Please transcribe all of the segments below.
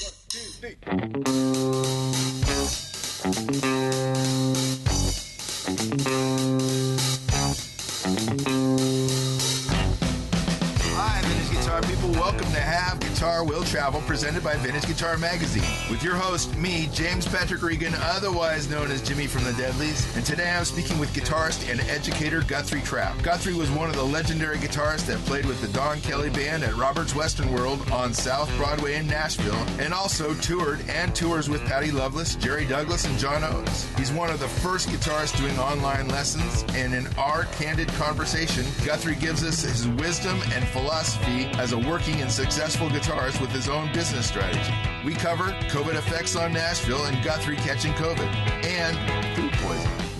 Hi, Guitar Will Travel, presented by Vintage Guitar Magazine. With your host, me, James Patrick Regan, otherwise known as Jimmy from the Deadlies. And today I'm speaking with guitarist and educator Guthrie Trapp. Guthrie was one of the legendary guitarists that played with the Don Kelly Band at Robert's Western World on South Broadway in Nashville, and also toured and tours with Patty Loveless, Jerry Douglas, and John Oates. He's one of the first guitarists doing online lessons, and in our candid conversation, Guthrie gives us his wisdom and philosophy as a working and successful guitarist with his own business strategy. We cover COVID effects on Nashville and Guthrie catching COVID, and.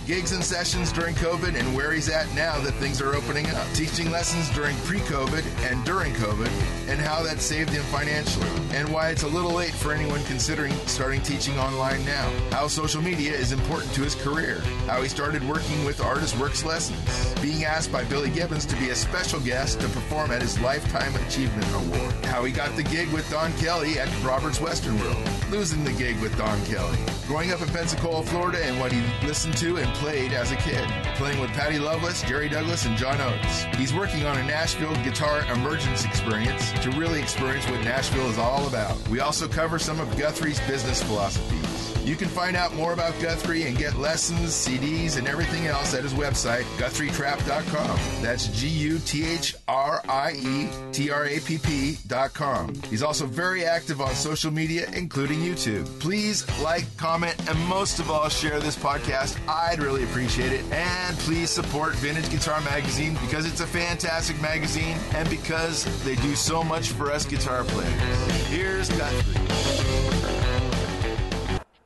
Gigs and sessions during COVID and where he's at now that things are opening up. Teaching lessons during pre COVID and during COVID and how that saved him financially. And why it's a little late for anyone considering starting teaching online now. How social media is important to his career. How he started working with Artist Works Lessons. Being asked by Billy Gibbons to be a special guest to perform at his Lifetime Achievement Award. How he got the gig with Don Kelly at Robert's Western World. Losing the gig with Don Kelly. Growing up in Pensacola, Florida, and what he listened to and played as a kid. Playing with Patty Loveless, Jerry Douglas, and John Oates. He's working on a Nashville guitar emergence experience to really experience what Nashville is all about. We also cover some of Guthrie's business philosophies. You can find out more about Guthrie and get lessons, CDs, and everything else at his website, guthrietrapp.com. That's G U T H R I E T R A P P.com. He's also very active on social media, including YouTube. Please like, comment, and most of all, share this podcast. I'd really appreciate it. And please support Vintage Guitar Magazine because it's a fantastic magazine and because they do so much for us guitar players. Here's Guthrie.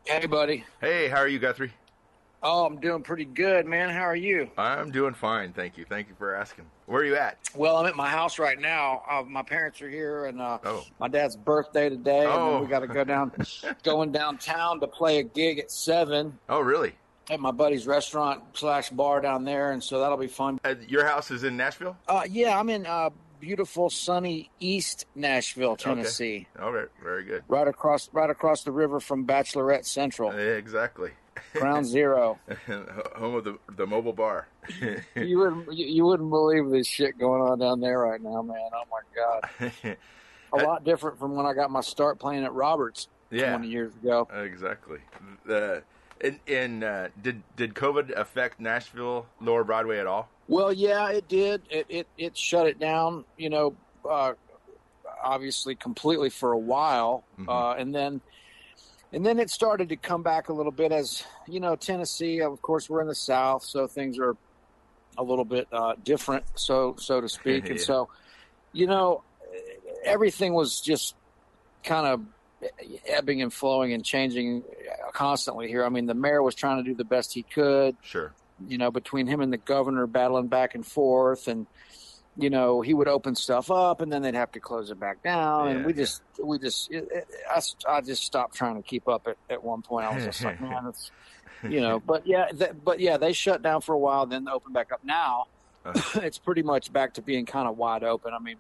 Hey, buddy. Hey, how are you, Guthrie? Oh, I'm doing pretty good, man. How are you? I'm doing fine, thank you. Thank you for asking. Where are you at? Well, I'm at my house right now. Uh, my parents are here, and uh, Oh. my dad's birthday today. And Oh. then we got to go down, going downtown to play a gig at seven Oh, really? at my buddy's restaurant slash bar down there, and so that'll be fun. Uh, your house is in Nashville? Uh, yeah, I'm in uh, beautiful, sunny East Nashville, Tennessee, All right, very good. right across right across the river from Bachelorette Central, Yeah, exactly. Ground Zero. Home of the the mobile bar. you wouldn't you, you wouldn't believe this shit going on down there right now, man. Oh my god. a lot different from when I got my start playing at Roberts Yeah. 20 years ago. exactly. Uh, and and uh, did did COVID affect Nashville Lower Broadway at all? Well, yeah, it did. It it, it shut it down, you know, uh, obviously completely for a while, Mhm. uh, and then and then it started to come back a little bit as you know Tennessee. Of course, we're in the South, so things are a little bit uh, different, so so to speak, and so you know everything was just kind of ebbing and flowing and changing constantly here. I mean, the mayor was trying to do the best he could Sure. You know, between him and the governor battling back and forth, and you know, he would open stuff up, and then they'd have to close it back down, Yeah, and we just, we just, it, it, I, I just stopped trying to keep up. At, at one point, I was just like, man, it's, you know, but yeah, th- but yeah, they shut down for a while, then they opened back up. Now, Uh-huh. it's pretty much back to being kind of wide open. I mean,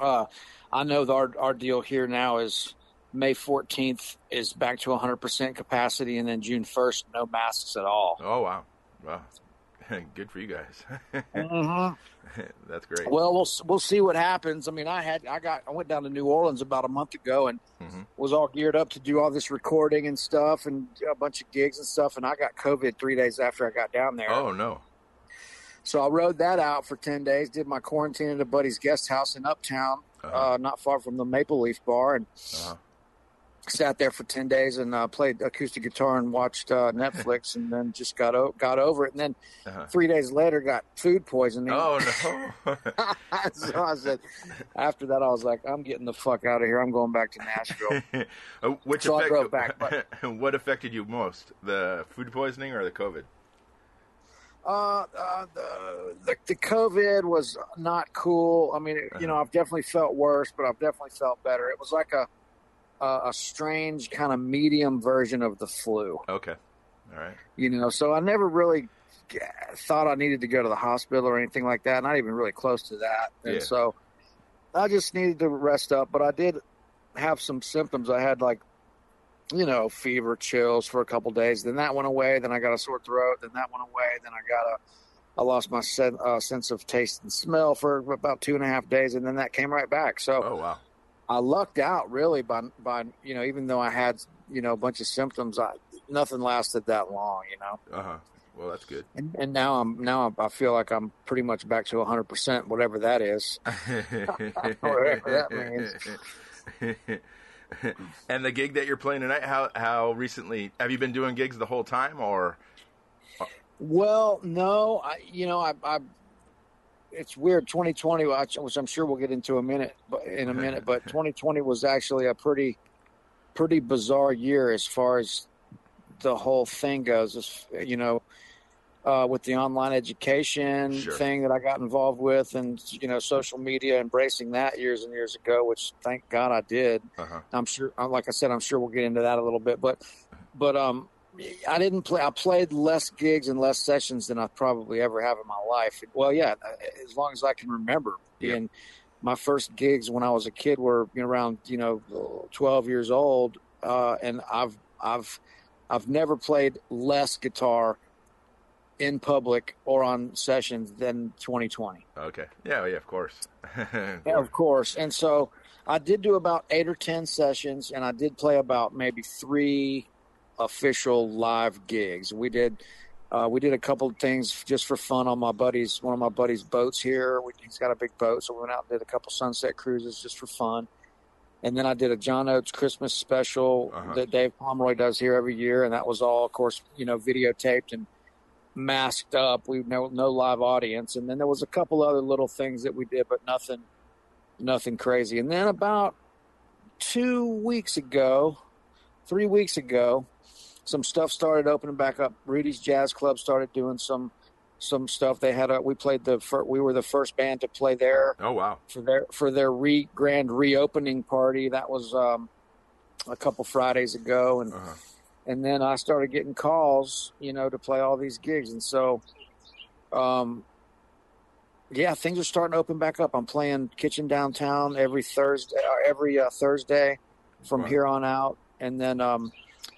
uh, I know our our deal here now is. May 14th is back to 100% capacity, and then June 1st, no masks at all. Oh wow, wow, good for you guys. Mhm. That's great. Well, we'll we'll see what happens. I mean, I had I got I went down to New Orleans about a month ago and Mhm. was all geared up to do all this recording and stuff and a bunch of gigs and stuff. And I got COVID three days after I got down there. Oh no. So I rode that out for ten days. Did my quarantine at a buddy's guest house in Uptown, Uh-huh. uh, not far from the Maple Leaf Bar, and Uh-huh. Sat there for ten days and uh, played acoustic guitar and watched uh, Netflix, and then just got o- got over it. And then Uh-huh. three days later, got food poisoning. Oh no. so I said, after that, I was like, I'm getting the fuck out of here. I'm going back to Nashville. Uh, Which So I drove back, but- what affected you most, the food poisoning or the COVID? uh, uh, the, the the COVID was not cool. I mean, it, you know, I've definitely felt worse, but I've definitely felt better. It was like a a, a strange kind of medium version of the flu. Okay, all right. You know, so I never really thought I needed to go to the hospital or anything like that. Not even really close to that. And Yeah. so I just needed to rest up. But I did have some symptoms. I had like, you know, fever, chills for a couple days. Then that went away. Then I got a sore throat. Then that went away. Then I got a, I lost my sen- uh, sense of taste and smell for about two and a half days, and then that came right back. So, oh wow, I lucked out really by by you know even though I had you know a bunch of symptoms, I nothing lasted that long. You know. Uh huh. Well, that's good. And, and now I'm now I feel like I'm pretty much back to 100 percent, whatever that is. whatever that means. and the gig that you're playing tonight, how how recently have you been doing gigs the whole time, or? Well, no, I you know I, I it's weird. 2020, which I'm sure we'll get into a minute, but in a minute, but 2020 was actually a pretty pretty bizarre year as far as the whole thing goes. You know, uh, with the online education Sure. thing that I got involved with, and you know, social media, embracing that years and years ago, which thank God I did. Uh-huh. I'm sure, uh, like I said, I'm sure we'll get into that a little bit, but but um, I didn't play. I played less gigs and less sessions than I probably ever have in my life. Well, yeah, uh, as long as I can remember. Yeah. And my first gigs when I was a kid were around you know 12 years old, uh, and I've I've I've never played less guitar in public or on sessions than 2020. Okay. Yeah. Yeah. Of course. Yeah, of course. And so I did do about eight or ten sessions, and I did play about maybe three official live gigs. We did. Uh, we did a couple of things just for fun on my buddy's one of my buddy's boats here. We, he's got a big boat, so we went out and did a couple sunset cruises just for fun. And then I did a John Oates Christmas special Uh-huh. that Dave Pomeroy does here every year, and that was all, of course, you know, videotaped and masked up. We no no live audience, and then there was a couple other little things that we did, but nothing nothing crazy. And then about two weeks ago, three weeks ago, some stuff started opening back up. Rudy's Jazz Club started doing some some stuff. They had a we played the fir- we were the first band to play there oh wow. for their for their re grand reopening party. That was um, a couple Fridays ago, and Uh-huh. and then I started getting calls, you know, to play all these gigs, and so, um, yeah, things are starting to open back up. I'm playing Kitchen Downtown every Thursday, uh, every uh, Thursday from Wow. here on out, and then um,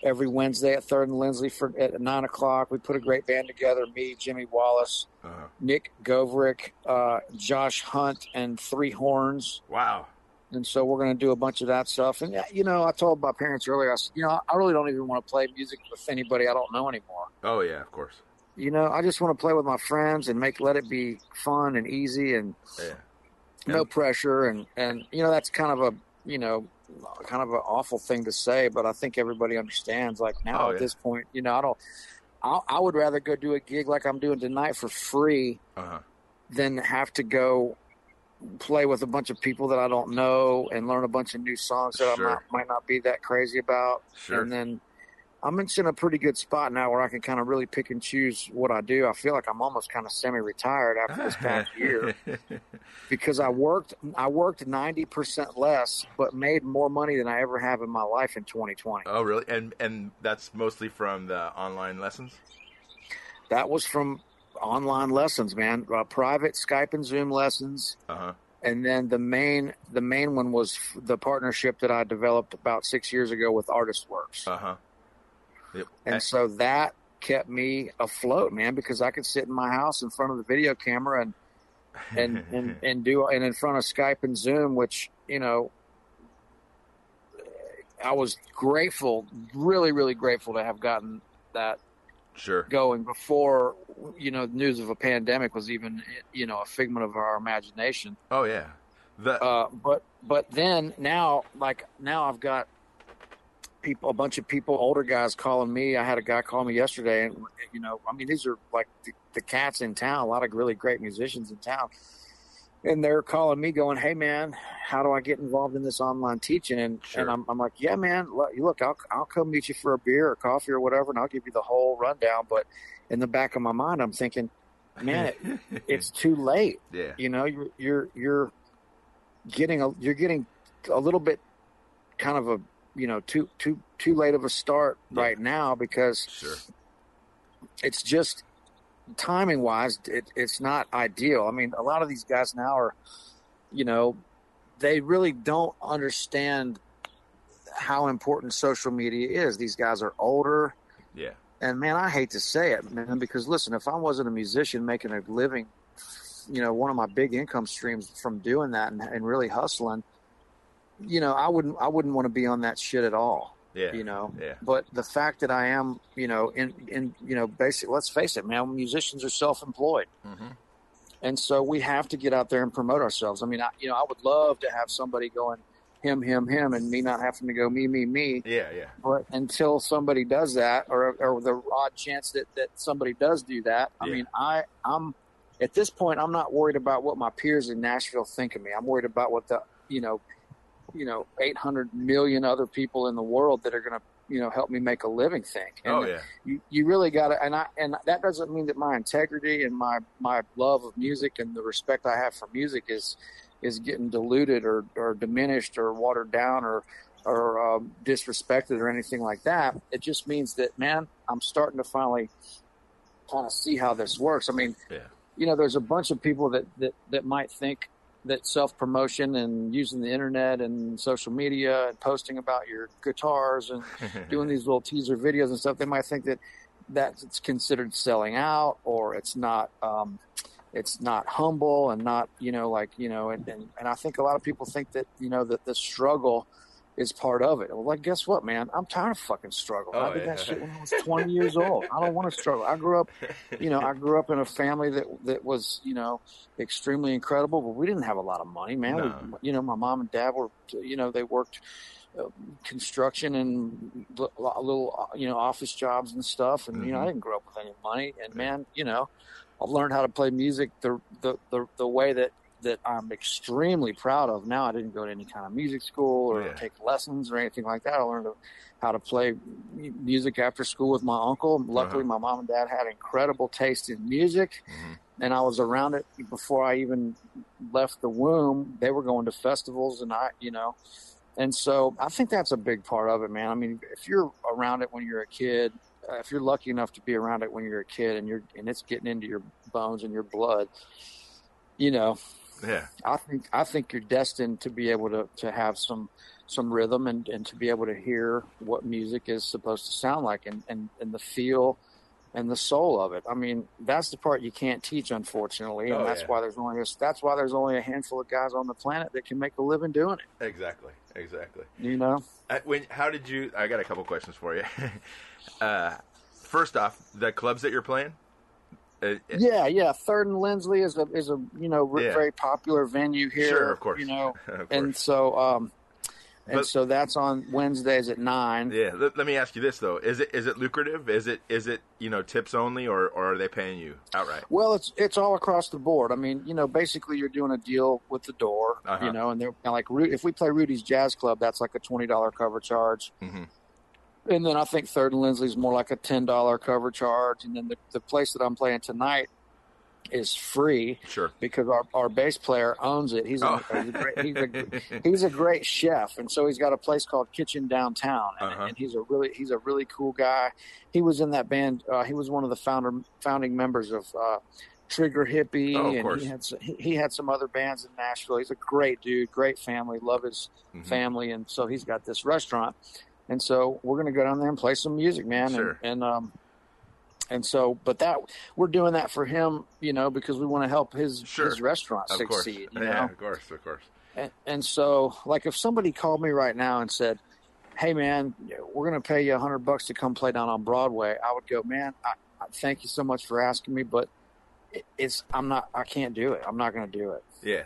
every Wednesday at Third and Lindsley for at nine o'clock. We put a great band together. Me, Jimmy Wallace, Uh-huh. Nick Govrik, uh, Josh Hunt, and Three Horns. Wow. And so we're going to do a bunch of that stuff. And, you know, I told my parents earlier, I said, you know, I really don't even want to play music with anybody I don't know anymore. Oh yeah. Of course. You know, I just want to play with my friends and make, let it be fun and easy and Yeah. no And- pressure. And, and, you know, that's kind of a, you know, kind of an awful thing to say, but I think everybody understands. Like now Oh, at yeah. this point, you know, I don't, I, I would rather go do a gig like I'm doing tonight for free Uh-huh. than have to go play with a bunch of people that I don't know and learn a bunch of new songs that Sure. I might, might not be that crazy about. Sure. And then I'm in a pretty good spot now where I can kind of really pick and choose what I do. I feel like I'm almost kind of semi-retired after this past year because I worked I worked 90% less but made more money than I ever have in my life in 2020. oh really? And and that's mostly from the online lessons. That was from online lessons, man. Uh, private Skype and Zoom lessons. Uh huh. and then the main the main one was f- the partnership that I developed about six years ago with Artist Works, Uh huh. Yep. and so that kept me afloat, man, because I could sit in my house in front of the video camera and and and, and do and in front of Skype and Zoom, which you know. I was grateful, really, really grateful to have gotten that sure. going before, you know, news of a pandemic was even, you know, a figment of our imagination. Oh yeah. The Uh, but but then now like now I've got people a bunch of people older guys calling me. I had a guy call me yesterday, and you know I mean these are like the, the cats in town. A lot of really great musicians in town, and they're calling me going, "Hey man, how do I get involved in this online teaching?" And Sure. and I'm, I'm like, "Yeah man, look, look, I'll I'll come meet you for a beer or coffee or whatever, and I'll give you the whole rundown." But in the back of my mind, I'm thinking, man, it, it's too late yeah. you know you're you're you're getting a you're getting a little bit kind of a you know too too too late of a start Yeah. right now because Sure. it's just timing wise it, it's not ideal i mean a lot of these guys now are you know they really don't understand how important social media is. These guys are older. Yeah. And man, I hate to say it, man, because listen, if I wasn't a musician making a living, you know, one of my big income streams from doing that and, and really hustling, you know, I wouldn't, I wouldn't want to be on that shit at all. Yeah. You know, Yeah. but the fact that I am, you know, in, in, you know, basically, let's face it, man, musicians are self-employed. hmm And so we have to get out there and promote ourselves. I mean, I, you know, I would love to have somebody going him, him, him, and me not having to go me, me, me. Yeah. Yeah. But until somebody does that, or, or the odd chance that, that somebody does do that, I Yeah. mean, I, I'm at this point, I'm not worried about what my peers in Nashville think of me. I'm worried about what the, you know, you know, 800 million other people in the world that are going to, you know, help me make a living think. And Oh yeah. you, you really got to, and I, and that doesn't mean that my integrity and my, my love of music and the respect I have for music is, is getting diluted or, or diminished or watered down or, or um, disrespected or anything like that. It just means that, man, I'm starting to finally kind of see how this works. I mean, Yeah. you know, there's a bunch of people that, that, that might think that self promotion and using the internet and social media and posting about your guitars and doing these little teaser videos and stuff, they might think that that's considered selling out or it's not, um, it's not humble and not, you know, like, you know, and, and, and I think a lot of people think that, you know, that the struggle is part of it. Well, like, guess what, man? I'm tired of fucking struggling. Oh, I did that shit when I was 20 years old. I don't want to struggle. I grew up, you know, I grew up in a family that, that was, you know, extremely incredible, but we didn't have a lot of money, man. No. We, you know, my mom and dad were, you know, they worked, uh, construction and little uh, you know office jobs and stuff and you know. I didn't grow up with any money and man you know I've learned how to play music the the the, the way that that I'm extremely proud of now I didn't go to any kind of music school or Yeah. take lessons or anything like that I learned how to play music after school with my uncle luckily Uh-huh. my mom and dad had incredible taste in music Mhm. and I was around it before I even left the womb. They were going to festivals, and I, you know, and so I think that's a big part of it, man. I mean, if you're around it when you're a kid, uh, if you're lucky enough to be around it when you're a kid, and you're and it's getting into your bones and your blood, you know, Yeah. I think I think you're destined to be able to to have some some rhythm and and to be able to hear what music is supposed to sound like and and and the feel and the soul of it. I mean, that's the part you can't teach, unfortunately, and Oh, that's yeah. why there's only a, that's why there's only a handful of guys on the planet that can make a living doing it. Exactly. Exactly. You know? Uh, when how did you? I got a couple questions for you. uh, first off, the clubs that you're playing. Uh, Yeah, yeah. Third and Lindsley is a is a you know Yeah. very popular venue here. Sure, of course. You know, of and so um, and But- so that's on Wednesdays at nine. Yeah. Let, let me ask you this though: is it is it lucrative? Is it is it you know tips only, or or are they paying you outright? Well, it's it's all across the board. I mean, you know, basically you're doing a deal with the door, Uh-huh. you know, and they're like if we play Rudy's Jazz Club, that's like a twenty dollar cover charge, hmm and then I think Third and Lindsley's more like a ten dollar cover charge, and then the the place that I'm playing tonight is free Sure. because our, our bass player owns it. He's a, Oh. he's, a great, he's, a, he's a great chef, and so he's got a place called Kitchen Downtown, and, Uh-huh. and he's a really he's a really cool guy. He was in that band. Uh, he was one of the founder founding members of uh, Trigger Hippy, Oh, of and course. he had s- he, had some other bands in Nashville. He's a great dude, great family, love his Mhm. family, and so he's got this restaurant. And so we're gonna go down there and play some music, man. Sure. And, and um, and so, but that we're doing that for him, you know, because we want to help his Sure. his restaurant Of course. succeed. You yeah. Of course. Of course. and, and so like if somebody called me right now and said, "Hey, man, we're gonna pay you a hundred bucks to come play down on Broadway," I would go, "Man, I, I thank you so much for asking me, but it, it's I'm not I can't do it. I'm not gonna do it." Yeah.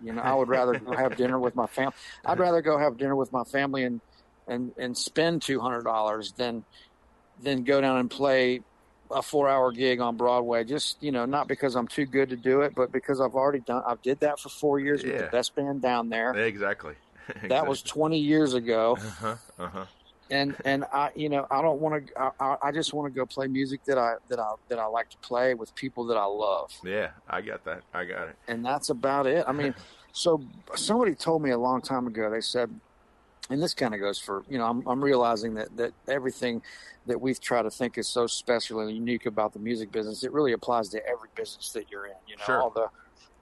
You know, I would rather go have dinner with my family. I'd rather go have dinner with my family and and and spend two hundred dollars than than go down and play a four hour gig on Broadway. Just you know, not because I'm too good to do it, but because I've already done. I've did that for four years with the best band down there. Exactly. That was twenty years ago, Uh huh. Uh huh. and and I you know I don't want to. I, I I just want to go play music that I that I that I like to play with people that I love. Yeah. I got that. I got it. and that's about it. I mean, so somebody told me a long time ago. They said, and this kind of goes for you know, I'm, I'm realizing that that everything that we try to think is so special and unique about the music business, it really applies to every business that you're in. You know, Sure. all the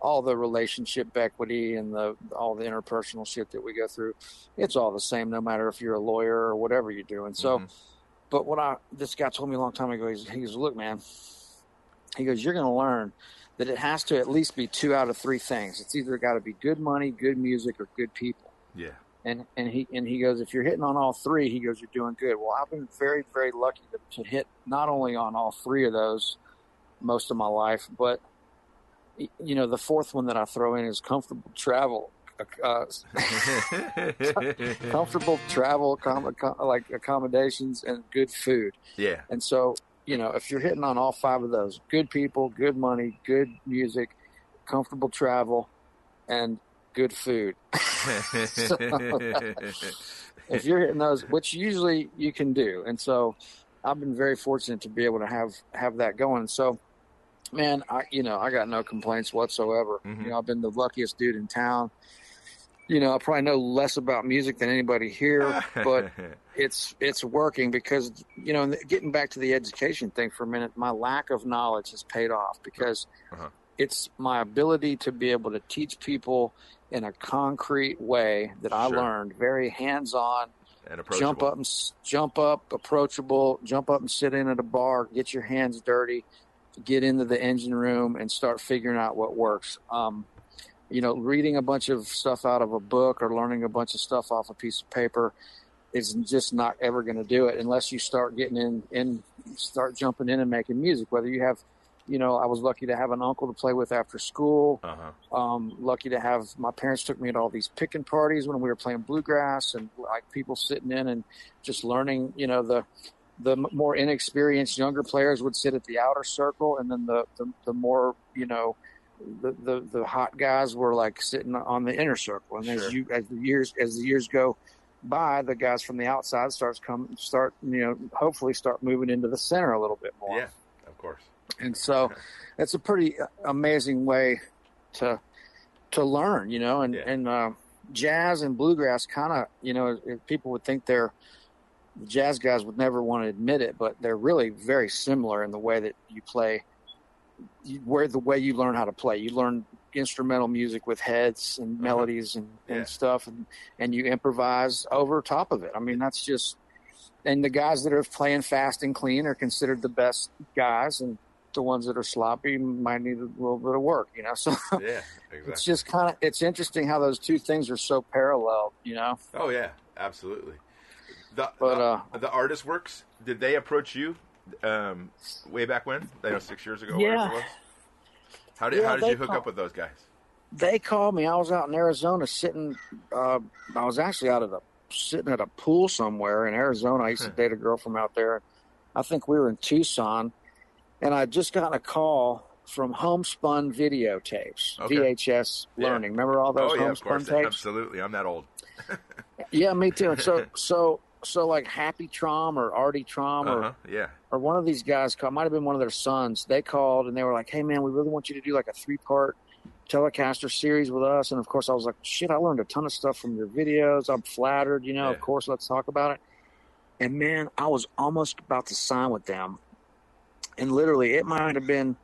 all the relationship equity and the all the interpersonal shit that we go through. It's all the same, no matter if you're a lawyer or whatever you're doing. So, Mhm. but what I this guy told me a long time ago, he's, he goes, "Look, man," he goes, "You're going to learn." That it has to at least be two out of three things. It's either got to be good money, good music, or good people Yeah. And and he and he goes, if you're hitting on all three, he goes, you're doing good. Well, I've been very very lucky to, to hit not only on all three of those most of my life, but you know the fourth one that I throw in is comfortable travel. Uh, comfortable travel, com- com- like accommodations and good food. yeah. And so, you know, if you're hitting on all five of those, good people, good money, good music, comfortable travel, and good food. if you're hitting those, which usually you can do, and so I've been very fortunate to be able to have have that going. So, man, I you know I got no complaints whatsoever. Mhm. You know, I've been the luckiest dude in town. You know, I probably know less about music than anybody here, but it's it's working because you know getting back to the education thing for a minute my lack of knowledge has paid off because Uh-huh. it's my ability to be able to teach people in a concrete way that I Sure. learned very hands-on and approachable. jump up and jump up approachable jump up and sit in at a bar get your hands dirty get into the engine room and start figuring out what works um, you know reading a bunch of stuff out of a book or learning a bunch of stuff off a piece of paper is just not ever going to do it unless you start getting in in start jumping in and making music whether you have you know i was lucky to have an uncle to play with after school Uh-huh. um, lucky to have my parents took me to all these picking parties when we were playing bluegrass and like people sitting in and just learning you know the the more inexperienced younger players would sit at the outer circle and then the the, the more you know the, the the hot guys were like sitting on the inner circle and Sure. as you as the years as the years go by the guys from the outside starts come start you know hopefully start moving into the center a little bit more Yeah, of course. And so it's a pretty amazing way to to learn you know and Yeah. and uh, jazz and bluegrass kind of you know people would think they're the jazz guys would never want to admit it but they're really very similar in the way that you play you, where the way you learn how to play you learn instrumental music with heads and Uh-huh. melodies and, Yeah. and stuff and, and you improvise over top of it i mean that's just and the guys that are playing fast and clean are considered the best guys and the ones that are sloppy might need a little bit of work you know so Yeah, it's just kind of it's interesting how those two things are so parallel you know Oh yeah, absolutely. The But, the, uh, the artist works. Did they approach you um, way back when? I know six years ago. Yeah. whatever it was. How did Yeah, how did you hook call- up with those guys? they called me i was out in arizona sitting uh, i was actually out at a sitting at a pool somewhere in arizona i used to date a girl from out there i think we were in tucson and i just got a call from homespun videotapes Okay. vhs Yeah. learning remember all those oh yeah, of homespun tapes Absolutely, I'm that old. yeah me too and so so so like Happy Traum or Artie Traum or Uh huh. Yeah. or one of these guys called, might have been one of their sons. They called and they were like, "Hey man, we really want you to do like a three part Telecaster series with us." And of course, I was like, "Shit, I learned a ton of stuff from your videos. I'm flattered, you know. Yeah. Of course, let's talk about it." And man, I was almost about to sign with them, and literally, it might have been.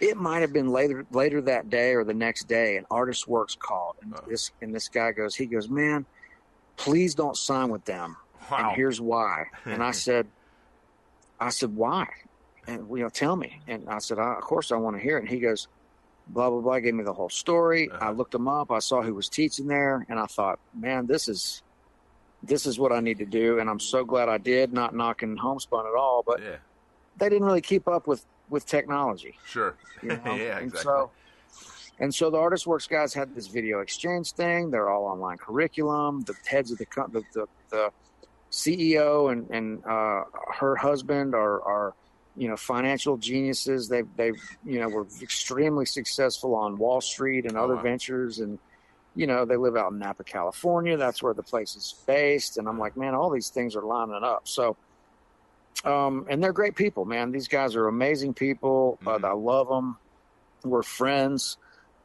It might have been later later that day or the next day, an Artist Works called, and Oh. this and this guy goes, he goes, man, please don't sign with them Wow. and here's why. And I said, I said, why? And you know, tell me. And I said, I, of course I want to hear it. And he goes, blah blah blah. Gave me the whole story. Uh-huh. I looked him up. I saw who was teaching there, and I thought, man, this is this is what I need to do. And I'm so glad I did. Not knocking homespun at all, but yeah. They didn't really keep up with with technology. Sure. You know? yeah. And Exactly. so, and so the Artist Works guys had this video exchange thing. They're all online curriculum. The heads of the the the, the CEO and and uh, her husband are are you know financial geniuses. They they you know were extremely successful on Wall Street and other wow. ventures and. You know, they live out in Napa, California. That's where the place is based. And I'm like, man, all these things are lining up. So, um, and they're great people, man. These guys are amazing people. Mhm. Uh, I love them. We're friends.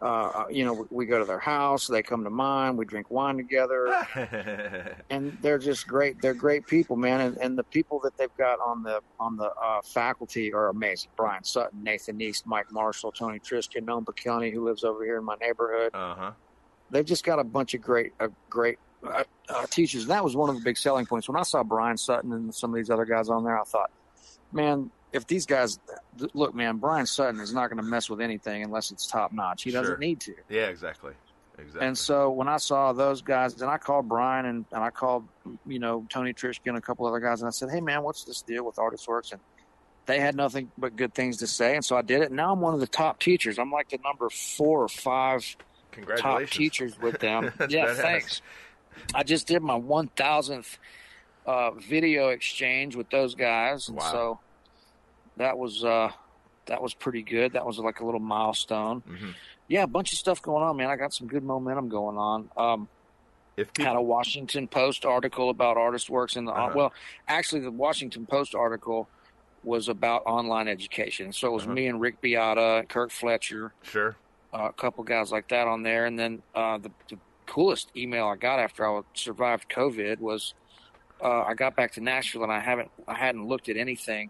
uh, you know, we go to their house, they come to mine, we drink wine together, and they're just great. They're great people, man. And, and the people that they've got on the on the uh, faculty are amazing. Bryan Sutton, Nathan East, Mike Marshall, Tony Trischka, Noam Pikelny, who lives over here in my neighborhood. uh huh. They've just got a bunch of great, uh, great uh, uh, teachers. And that was one of the big selling points. When I saw Bryan Sutton and some of these other guys on there, I thought, man, if these guys look, man, Bryan Sutton is not going to mess with anything unless it's top notch. He doesn't Sure. need to. Yeah, exactly. Exactly. And so when I saw those guys, then I called Bryan and, and I called, you know, Tony Trischka and a couple other guys, and I said, hey, man, what's this deal with Artist Works? And they had nothing but good things to say. And so I did it. Now I'm one of the top teachers. I'm like the number four or five top teachers with them. Yeah, thanks. I just did my 1000th uh, video exchange with those guys. And Wow. so that was, uh, that was pretty good. That was like a little milestone. Mhm. Yeah, a bunch of stuff going on, man. I got some good momentum going on. Um, If had a Washington Post article about artist works in the Uh-huh. well, actually, the Washington Post article was about online education. So it was Uh-huh. me and Rick Beato, Kirk Fletcher, sure. uh, a couple guys like that on there, and then uh, the, the coolest email I got after I survived COVID was uh, I got back to Nashville and I haven't I hadn't looked at anything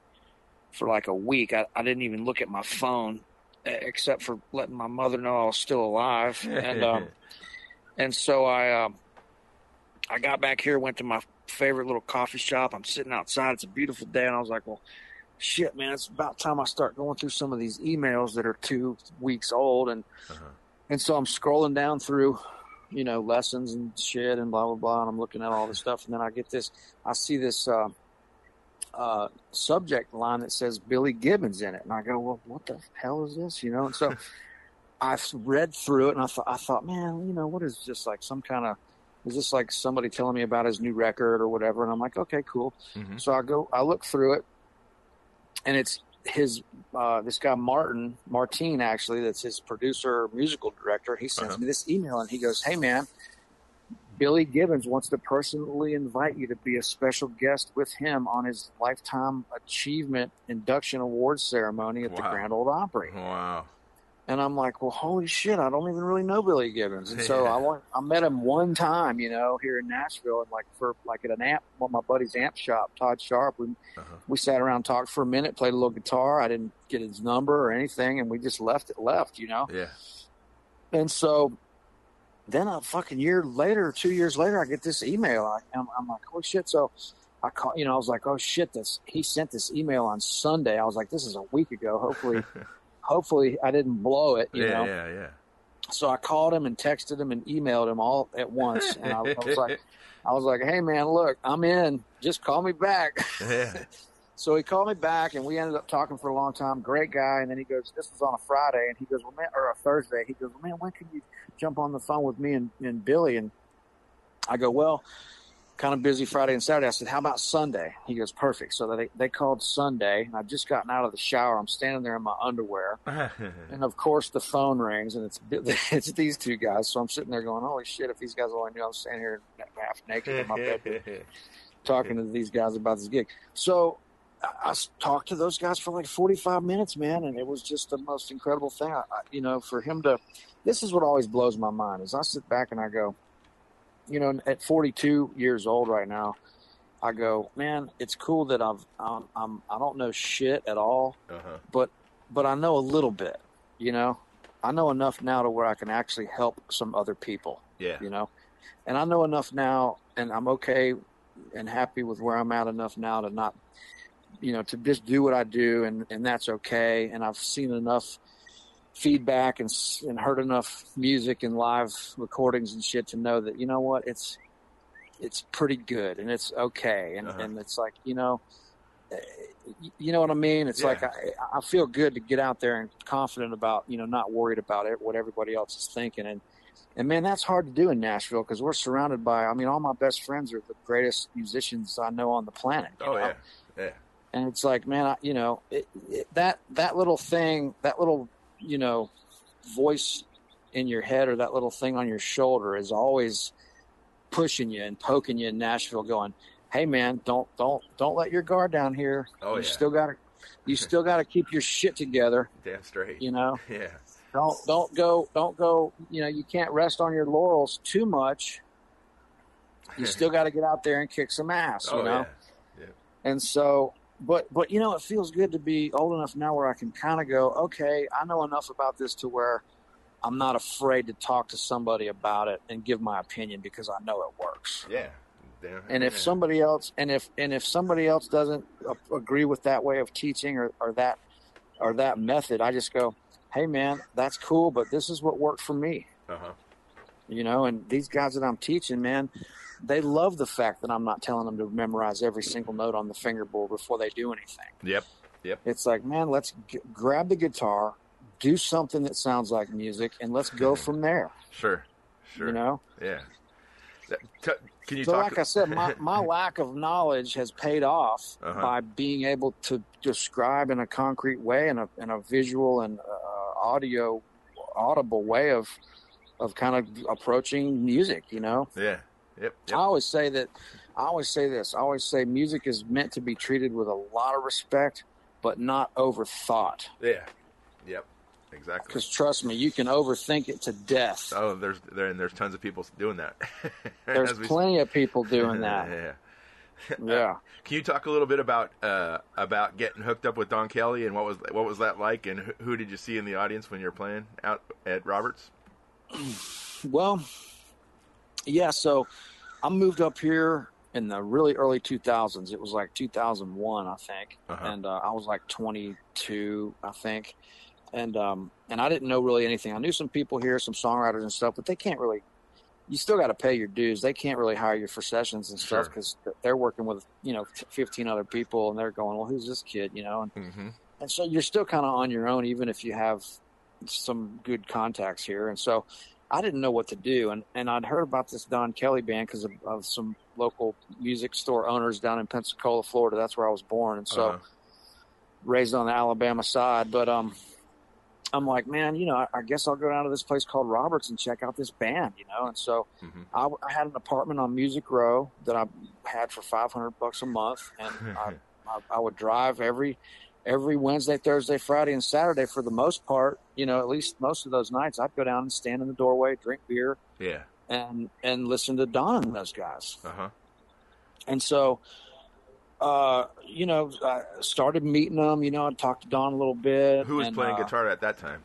for like a week. I, I didn't even look at my phone except for letting my mother know I was still alive, and um, and so I um, I got back here, went to my favorite little coffee shop. I'm sitting outside. It's a beautiful day, and I was like, well. Shit, man! It's about time I start going through some of these emails that are two weeks old, and Uh-huh. and so I'm scrolling down through, you know, lessons and shit and blah blah blah, and I'm looking at all this stuff, and then I get this, I see this uh, uh, subject line that says Billy Gibbons in it, and I go, well, what the hell is this, you know? And so I read through it, and I thought, I thought, man, you know, what is this like? Some kind of is this like somebody telling me about his new record or whatever? And I'm like, okay, cool. Mhm. So I go, I look through it, and it's his uh, this guy Martin Martine actually, that's his producer, musical director. He sends Uh-huh. me this email, and he goes, "Hey man, Billy Gibbons wants to personally invite you to be a special guest with him on his lifetime achievement induction awards ceremony at the Grand Ole Opry." Wow. And I'm like, well, holy shit, I don't even really know Billy Gibbons. And so Yeah. I want, I met him one time, you know, here in Nashville, and like for like at an amp, one of my buddy's amp shop, Todd Sharp. We Uh-huh. we sat around, talked for a minute, played a little guitar. I didn't get his number or anything, and we just left it left, you know. Yeah. And so then a fucking year later, two years later, I get this email. I, I'm, I'm like, holy shit! So I call, you know, I was like, oh shit, this he sent this email on Sunday. I was like, this is a week ago. Hopefully, hopefully I didn't blow it, you yeah, know. yeah, yeah. So I called him and texted him and emailed him all at once, and I, I was like, I was like, hey man, look, I'm in. Just call me back. yeah. So he called me back, and we ended up talking for a long time. Great guy. And then he goes, "This was on a Friday," and he goes, "Well, man," or a Thursday. He goes, "Well, man, when can you jump on the phone with me and, and Billy?" And I go, "Well, kind of busy Friday and Saturday." I said, "How about Sunday?" He goes, "Perfect." So they they called Sunday, and I've just gotten out of the shower. I'm standing there in my underwear, and of course the phone rings, and it's it's these two guys. So I'm sitting there going, "Holy shit! If these guys only knew I'm standing here half naked in my bedroom." talking to these guys about this gig. So I talked to those guys for like 45 minutes, man, and it was just the most incredible thing. I, I, you know, for him to, this is what always blows my mind is I sit back and I go, you know, at 42 years old right now, I go, man, it's cool that I've, I'm, I'm I don't know shit at all, uh-huh. but, but I know a little bit, you know, I know enough now to where I can actually help some other people Yeah. you know and i know enough now and i'm okay and happy with where i'm at enough now to not you know to just do what i do and and that's okay and i've seen enough feedback and and heard enough music and live recordings and shit to know that you know what it's it's pretty good and it's okay and Uh-huh. and it's like you know eh, you know what I mean? It's Yeah. like I, I feel good to get out there and confident about, you know, not worried about it, what everybody else is thinking. And, and man, that's hard to do in Nashville because we're surrounded by, I mean, all my best friends are the greatest musicians I know on the planet. Oh know? yeah. Yeah. And it's like, man, I, you know, it, it, that, that little thing, that little, you know, voice in your head or that little thing on your shoulder is always pushing you and poking you in Nashville going, Hey man, don't, don't, don't let your guard down here. Oh you yeah. still got to, you still got to keep your shit together, Damn straight. you know? Yeah. don't don't go don't go. You know, you can't rest on your laurels too much. You still got to get out there and kick some ass. oh you know. yeah. And so, but but you know, it feels good to be old enough now where I can kind of go, okay, I know enough about this to where I'm not afraid to talk to somebody about it and give my opinion because I know it works. Yeah. Yeah. And if Yeah. somebody else, and if and if somebody else doesn't agree with that way of teaching or, or that or that method, I just go, hey man, that's cool, but this is what worked for me Uh-huh. You know and these guys that i'm teaching man they love the fact that i'm not telling them to memorize every single note on the fingerboard before they do anything Yep. Yep. It's like man let's g- grab the guitar do something that sounds like music and let's go from there Sure. Sure. you know Yeah. Can you so talk like i said my, my lack of knowledge has paid off Uh-huh. by being able to describe in a concrete way in a, in a visual and uh, audio audible way of of kind of approaching music you know Yeah. Yep. I always say that. I always say this. I always say music is meant to be treated with a lot of respect, but not overthought. Yeah. Yep. Exactly. Because trust me, you can overthink it to death. Oh, there's there and there's tons of people doing that. There's plenty of people doing that. yeah. Yeah. Can you talk a little bit about uh, about getting hooked up with Don Kelly and what was what was that like and who, who did you see in the audience when you were playing out at Roberts? Well, yeah. So I moved up here in the really early 2000s. It was like 2001, I think, Uh-huh. and uh, I was like 22, I think, and um, and I didn't know really anything. I knew some people here, some songwriters and stuff, but they can't really. You still got to pay your dues. They can't really hire you for sessions and stuff Sure. because they're working with you know 15 other people, and they're going, well, who's this kid, you know? And Mm-hmm. and so you're still kind of on your own, even if you have some good contacts here. And so I didn't know what to do, and and I'd heard about this Don Kelly band because of, of some local music store owners down in Pensacola, Florida. That's where I was born, and so Uh-huh. raised on the Alabama side. But um, I'm like, man, you know, I, I guess I'll go down to this place called Roberts and check out this band, you know. And so Mhm. I, I had an apartment on Music Row that I had for 500 bucks a month, and I, I would drive every every Wednesday, Thursday, Friday, and Saturday for the most part. You know, at least most of those nights, I'd go down and stand in the doorway, drink beer, yeah. and and listen to Don and those guys. Uh huh. And so, uh, you know, I started meeting them. You know, I talked to Don a little bit. Who was and, playing uh, guitar at that time?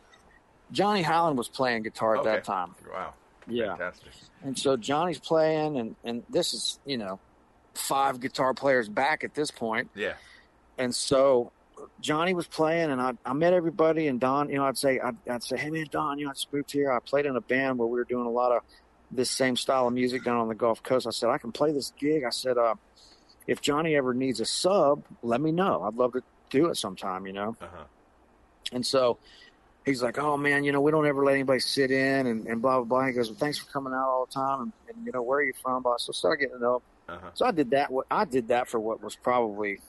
Johnny Hiland was playing guitar at Okay. that time. Wow. Yeah. Fantastic. And so Johnny's playing, and and this is you know five guitar players back at this point. Yeah. and so Johnny was playing, and I, I met everybody. And Don, you know, I'd say, I'd, I'd say, hey man, Don, you know, I just moved here. I played in a band where we were doing a lot of this same style of music down on the Gulf Coast. I said, I can play this gig. I said, uh, if Johnny ever needs a sub, let me know. I'd love to do it sometime, you know. Uh huh. And so he's like, oh man, you know, we don't ever let anybody sit in, and, and blah blah blah. He goes, well, thanks for coming out all the time, and, and you know, where are you from? But so start getting to know. Uh huh. So I did that. I did that for what was probably,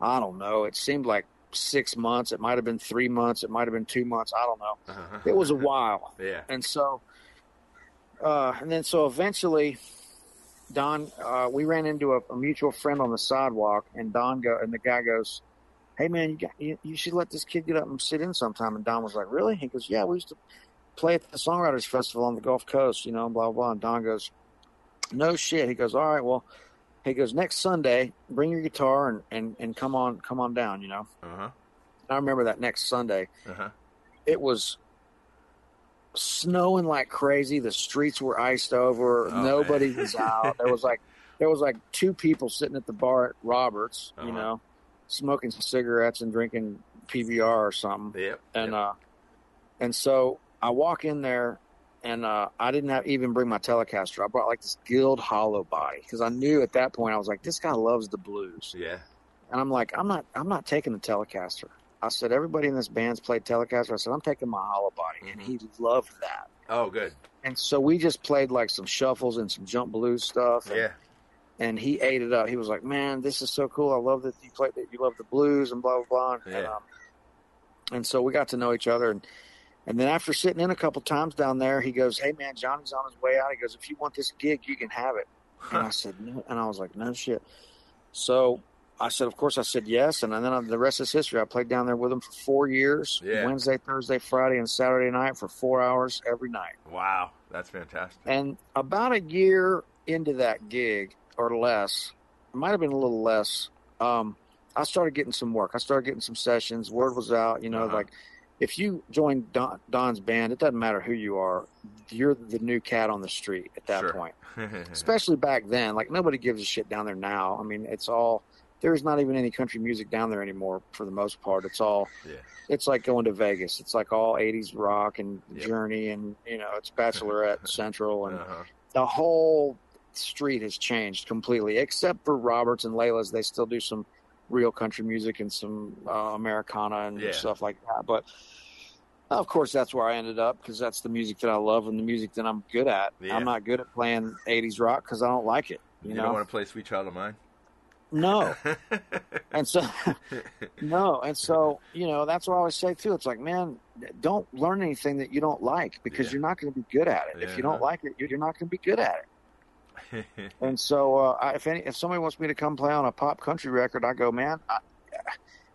I don't know. It seemed like six months. It might have been three months. It might have been two months. I don't know. Uh-huh. It was a while. Yeah. And so, uh, and then so eventually, Don, uh, we ran into a, a mutual friend on the sidewalk, and Don go, and the guy goes, "Hey man, you got you, you should let this kid get up and sit in sometime." And Don was like, "Really?" He goes, "Yeah, we used to play at the Songwriters Festival on the Gulf Coast, you know, blah blah." And Don goes, "No shit." He goes, "All right, well." He goes next Sunday. Bring your guitar and, and, and come on come on down. You know. Uh huh. I remember that next Sunday Uh huh. it was snowing like crazy. The streets were iced over. Oh, Nobody man. was out. There was like there was like two people sitting at the bar at Roberts, you Uh-huh. know, smoking cigarettes and drinking PBR or something. Yep. And yep. uh and so I walk in there and uh I didn't have, even bring my Telecaster. I brought like this Guild Hollow body because I knew at that point I was like this guy loves the blues. yeah. And I'm like, I'm not, I'm not taking the Telecaster. I said, everybody in this band's played Telecaster. I said, I'm taking my hollow body, and he loved that. Oh, good. And so we just played like some shuffles and some jump blues stuff. And, Yeah. and he ate it up. He was like, "Man, this is so cool. I love that you play that you love the blues and blah blah blah." And, Yeah. um, and so we got to know each other, and and then after sitting in a couple times down there, he goes, "Hey man, Johnny's on his way out." He goes, "If you want this gig, you can have it." And I said, "No," and I was like, "No shit." So I said, of course, I said yes, and then the rest is history. I played down there with him for four years, Yeah. Wednesday, Thursday, Friday, and Saturday night for four hours every night. Wow, that's fantastic. And about a year into that gig, or less, it might have been a little less. Um, I started getting some work. I started getting some sessions. Word was out, you know, Uh-huh. like if you join Don, Don's band, it doesn't matter who you are. You're the new cat on the street at that Sure. point. Especially back then, like nobody gives a shit down there now. I mean, it's all there's not even any country music down there anymore for the most part. It's all Yeah. it's like going to Vegas. It's like all 80s rock and Yep. Journey and you know, it's Bachelorette Central and uh-huh. the whole street has changed completely, except for Roberts and Layla's. They still do some real country music and some uh, Americana and Yeah. stuff like that. But of course, that's where I ended up because that's the music that I love and the music that I'm good at. Yeah. I'm not good at playing 80s rock because I don't like it. You, You, know, don't want to play Sweet Child of Mine? no. And so, no, and so you know that's what I always say too. It's like, man, don't learn anything that you don't like because Yeah. you're not going to be good at it. If you don't like it, you're you're not going to be good at it. And so, uh, I, if any, if somebody wants me to come play on a pop country record, I go, man, I,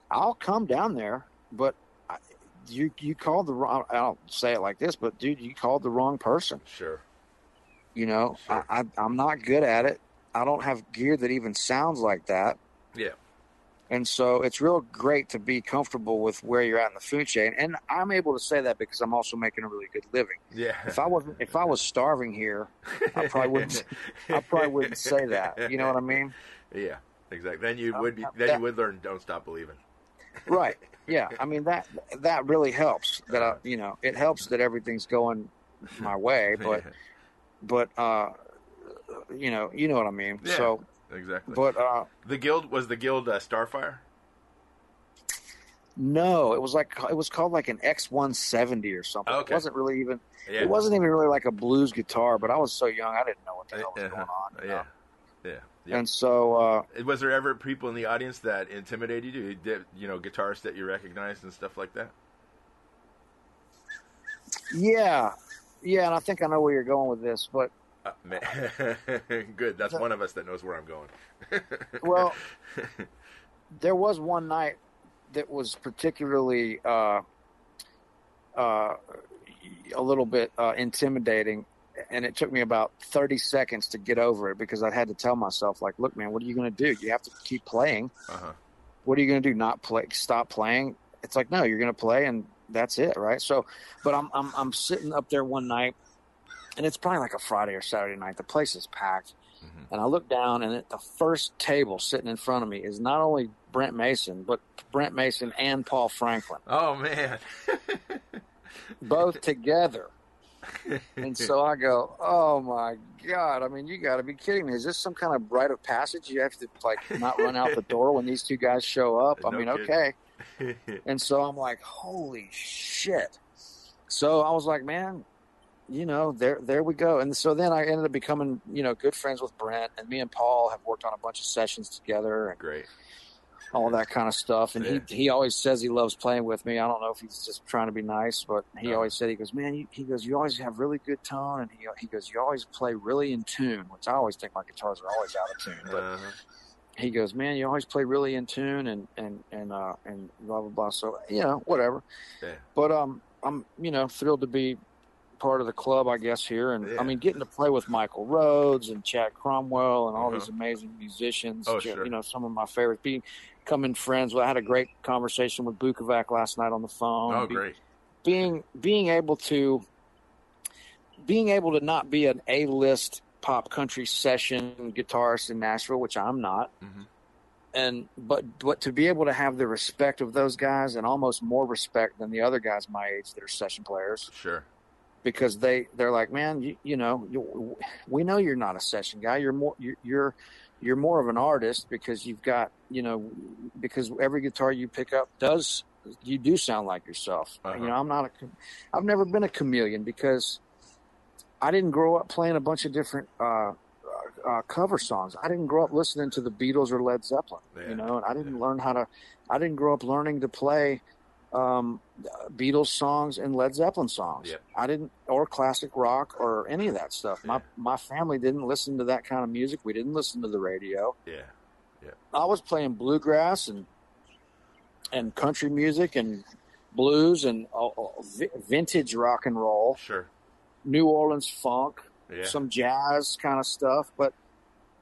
I'll come down there, but I, you you called the wrong. I don't say it like this, but dude, you called the wrong person. sure. You know, Sure. I, I I'm not good at it. I don't have gear that even sounds like that. Yeah. And so it's real great to be comfortable with where you're at in the food chain. And I'm able to say that because I'm also making a really good living. Yeah. If I wasn't, if I was starving here, I probably wouldn't. I probably wouldn't say that. You know what I mean? Yeah, exactly. Then you Uh, would be. Then you would learn. Don't stop believing. Right. Yeah. I mean that that really helps. That I, you know, it helps that everything's going my way. But but uh, you know, you know what I mean. Yeah. So, exactly. but uh, the guild was the guild uh, Starfire. no, it was like it was called like an X170 or something. Okay. It wasn't really even. Yeah. It wasn't even really like a blues guitar. But I was so young, I didn't know what the hell was Uh-huh. going on. Yeah. know? Yeah. Yeah. And so uh, Was there ever people in the audience that intimidated you? Did, you know, guitarists that you recognized and stuff like that? yeah, yeah, and I think I know where you're going with this, but Uh, man. Good. That's one of us that knows where I'm going. well, there was one night that was particularly uh, uh, a little bit uh, intimidating, and it took me about 30 seconds to get over it because I had to tell myself, like, look, man, what are you going to do? You have to keep playing. uh-huh. What are you going to do? Not play? Stop playing? It's like, no, you're going to play, and that's it, right? So, but I'm I'm I'm sitting up there one night, and it's probably like a Friday or Saturday night. The place is packed, Mhm. and I look down, and at the first table sitting in front of me is not only Brent Mason, but Brent Mason and Paul Franklin, Oh man. both together. And so I go, oh my god! I mean, you got to be kidding me! Is this some kind of rite of passage? You have to like not run out the door when these two guys show up. I No mean, kidding. okay. And so I'm like, holy shit. So I was like, man, you know, there there we go. And so then I ended up becoming, you know, good friends with Brent and me and Paul have worked on a bunch of sessions together and Great. all that kind of stuff. And Yeah. he he always says he loves playing with me. I don't know if he's just trying to be nice, but he No. always said he goes, man, you, he goes, you always have really good tone, and he he goes, you always play really in tune, which I always think my guitars are always out of tune, but Uh-huh. he goes, "Man, you always play really in tune and and and uh and blah blah blah." So you know, whatever. Yeah. But um, I'm you know thrilled to be part of the club, I guess here, and Yeah. I mean getting to play with Michael Rhodes and Chad Cromwell and all Uh-huh. these amazing musicians. Oh, sure. You know, some of my favorites. Being becoming friends. Well, I had a great conversation with Bukovac last night on the phone. Oh, Be- great. being being able to being able to not be an A list pop country session guitarist in Nashville, which I'm not, Mhm. and but but to be able to have the respect of those guys and almost more respect than the other guys my age that are session players Sure. Because they they're like man you, you know you, we know you're not a session guy you're more you're, you're you're more of an artist because you've got you know because every guitar you pick up does you do sound like yourself Uh-huh. you know i'm not a i've never been a chameleon because i didn't grow up playing a bunch of different uh uh, cover songs. I didn't grow up listening to the Beatles or Led Zeppelin, Yeah. you know, and I didn't Yeah. learn how to. I didn't grow up learning to play um, Beatles songs and Led Zeppelin songs. Yeah. I didn't, or classic rock or any of that stuff. My Yeah. my family didn't listen to that kind of music. We didn't listen to the radio. Yeah. yeah. I was playing bluegrass and and country music and blues and uh, uh, vintage rock and roll, Sure. New Orleans funk, Yeah. some jazz kind of stuff. But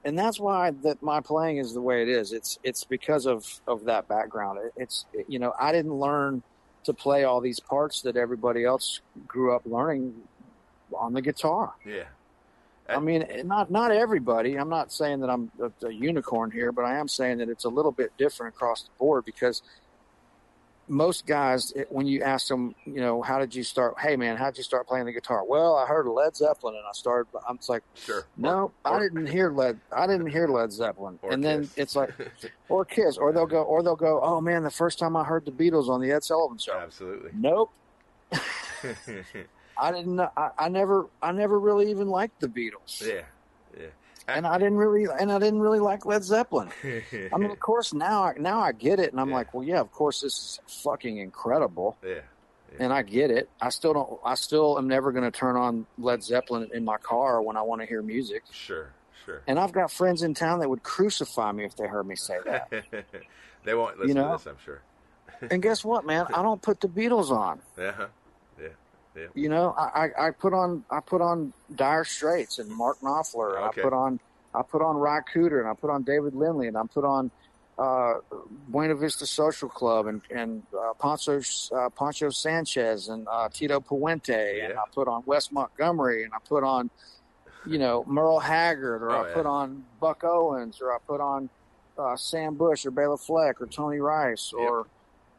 and that's why that my playing is the way it is. It's it's because of of that background. It, it's you know I didn't learn to play all these parts that everybody else grew up learning on the guitar. yeah. I uh, mean, not not everybody. I'm not saying that I'm a, a unicorn here, but I am saying that it's a little bit different across the board because most guys, when you ask them, you know, how did you start? Hey, man, how did you start playing the guitar? Well, I heard Led Zeppelin and I started. I'm just like, Sure. no, I or- didn't hear Led. I didn't hear Led Zeppelin. And then Kiss. it's like, or Kiss, or they'll go, or they'll go, oh man, the first time I heard the Beatles on the Ed Sullivan Show. Absolutely. Nope. I didn't. know- I, I never. I never really even liked the Beatles yeah. Yeah. And I didn't really and I didn't really like Led Zeppelin. I mean, of course now I now I get it, and I'm Yeah. like, well, yeah, of course this is fucking incredible, yeah. and I get it. I still don't. I still am never going to turn on Led Zeppelin in my car when I want to hear music. Sure. Sure. And I've got friends in town that would crucify me if they heard me say that. they won't listen know? to this, I'm sure. and guess what, man? I don't put the Beatles on. Yeah. Yeah. You know, I, I, I put on I put on Dire Straits and Mark Knopfler. and Okay. I put on I put on Ry Cooder and I put on David Lindley and I put on uh, Buena Vista Social Club and and uh, Poncho uh, Poncho Sanchez and uh, Tito Puente and I put on Wes Montgomery and I put on you know Merle Haggard or Oh, I yeah. put on Buck Owens or I put on uh, Sam Bush or Bela Fleck or Tony Rice Yep. or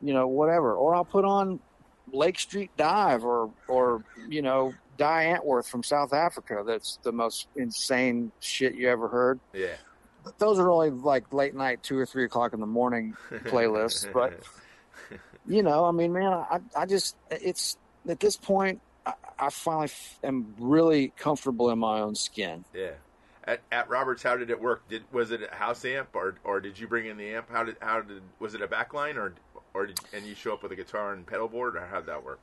you know whatever or I'll put on Lake Street Dive or or you know Die Antwoord from South Africa. That's the most insane shit you ever heard. Yeah. Those are only like late night, two or three o'clock in the morning playlists. But you know, I mean, man, I I just it's at this point. I, I finally f- am really comfortable in my own skin. yeah. At, at Roberts, how did it work? Did was it a house amp or or did you bring in the amp? How did how did was it a backline or or did, and you show up with a guitar and pedal board or how'd that work?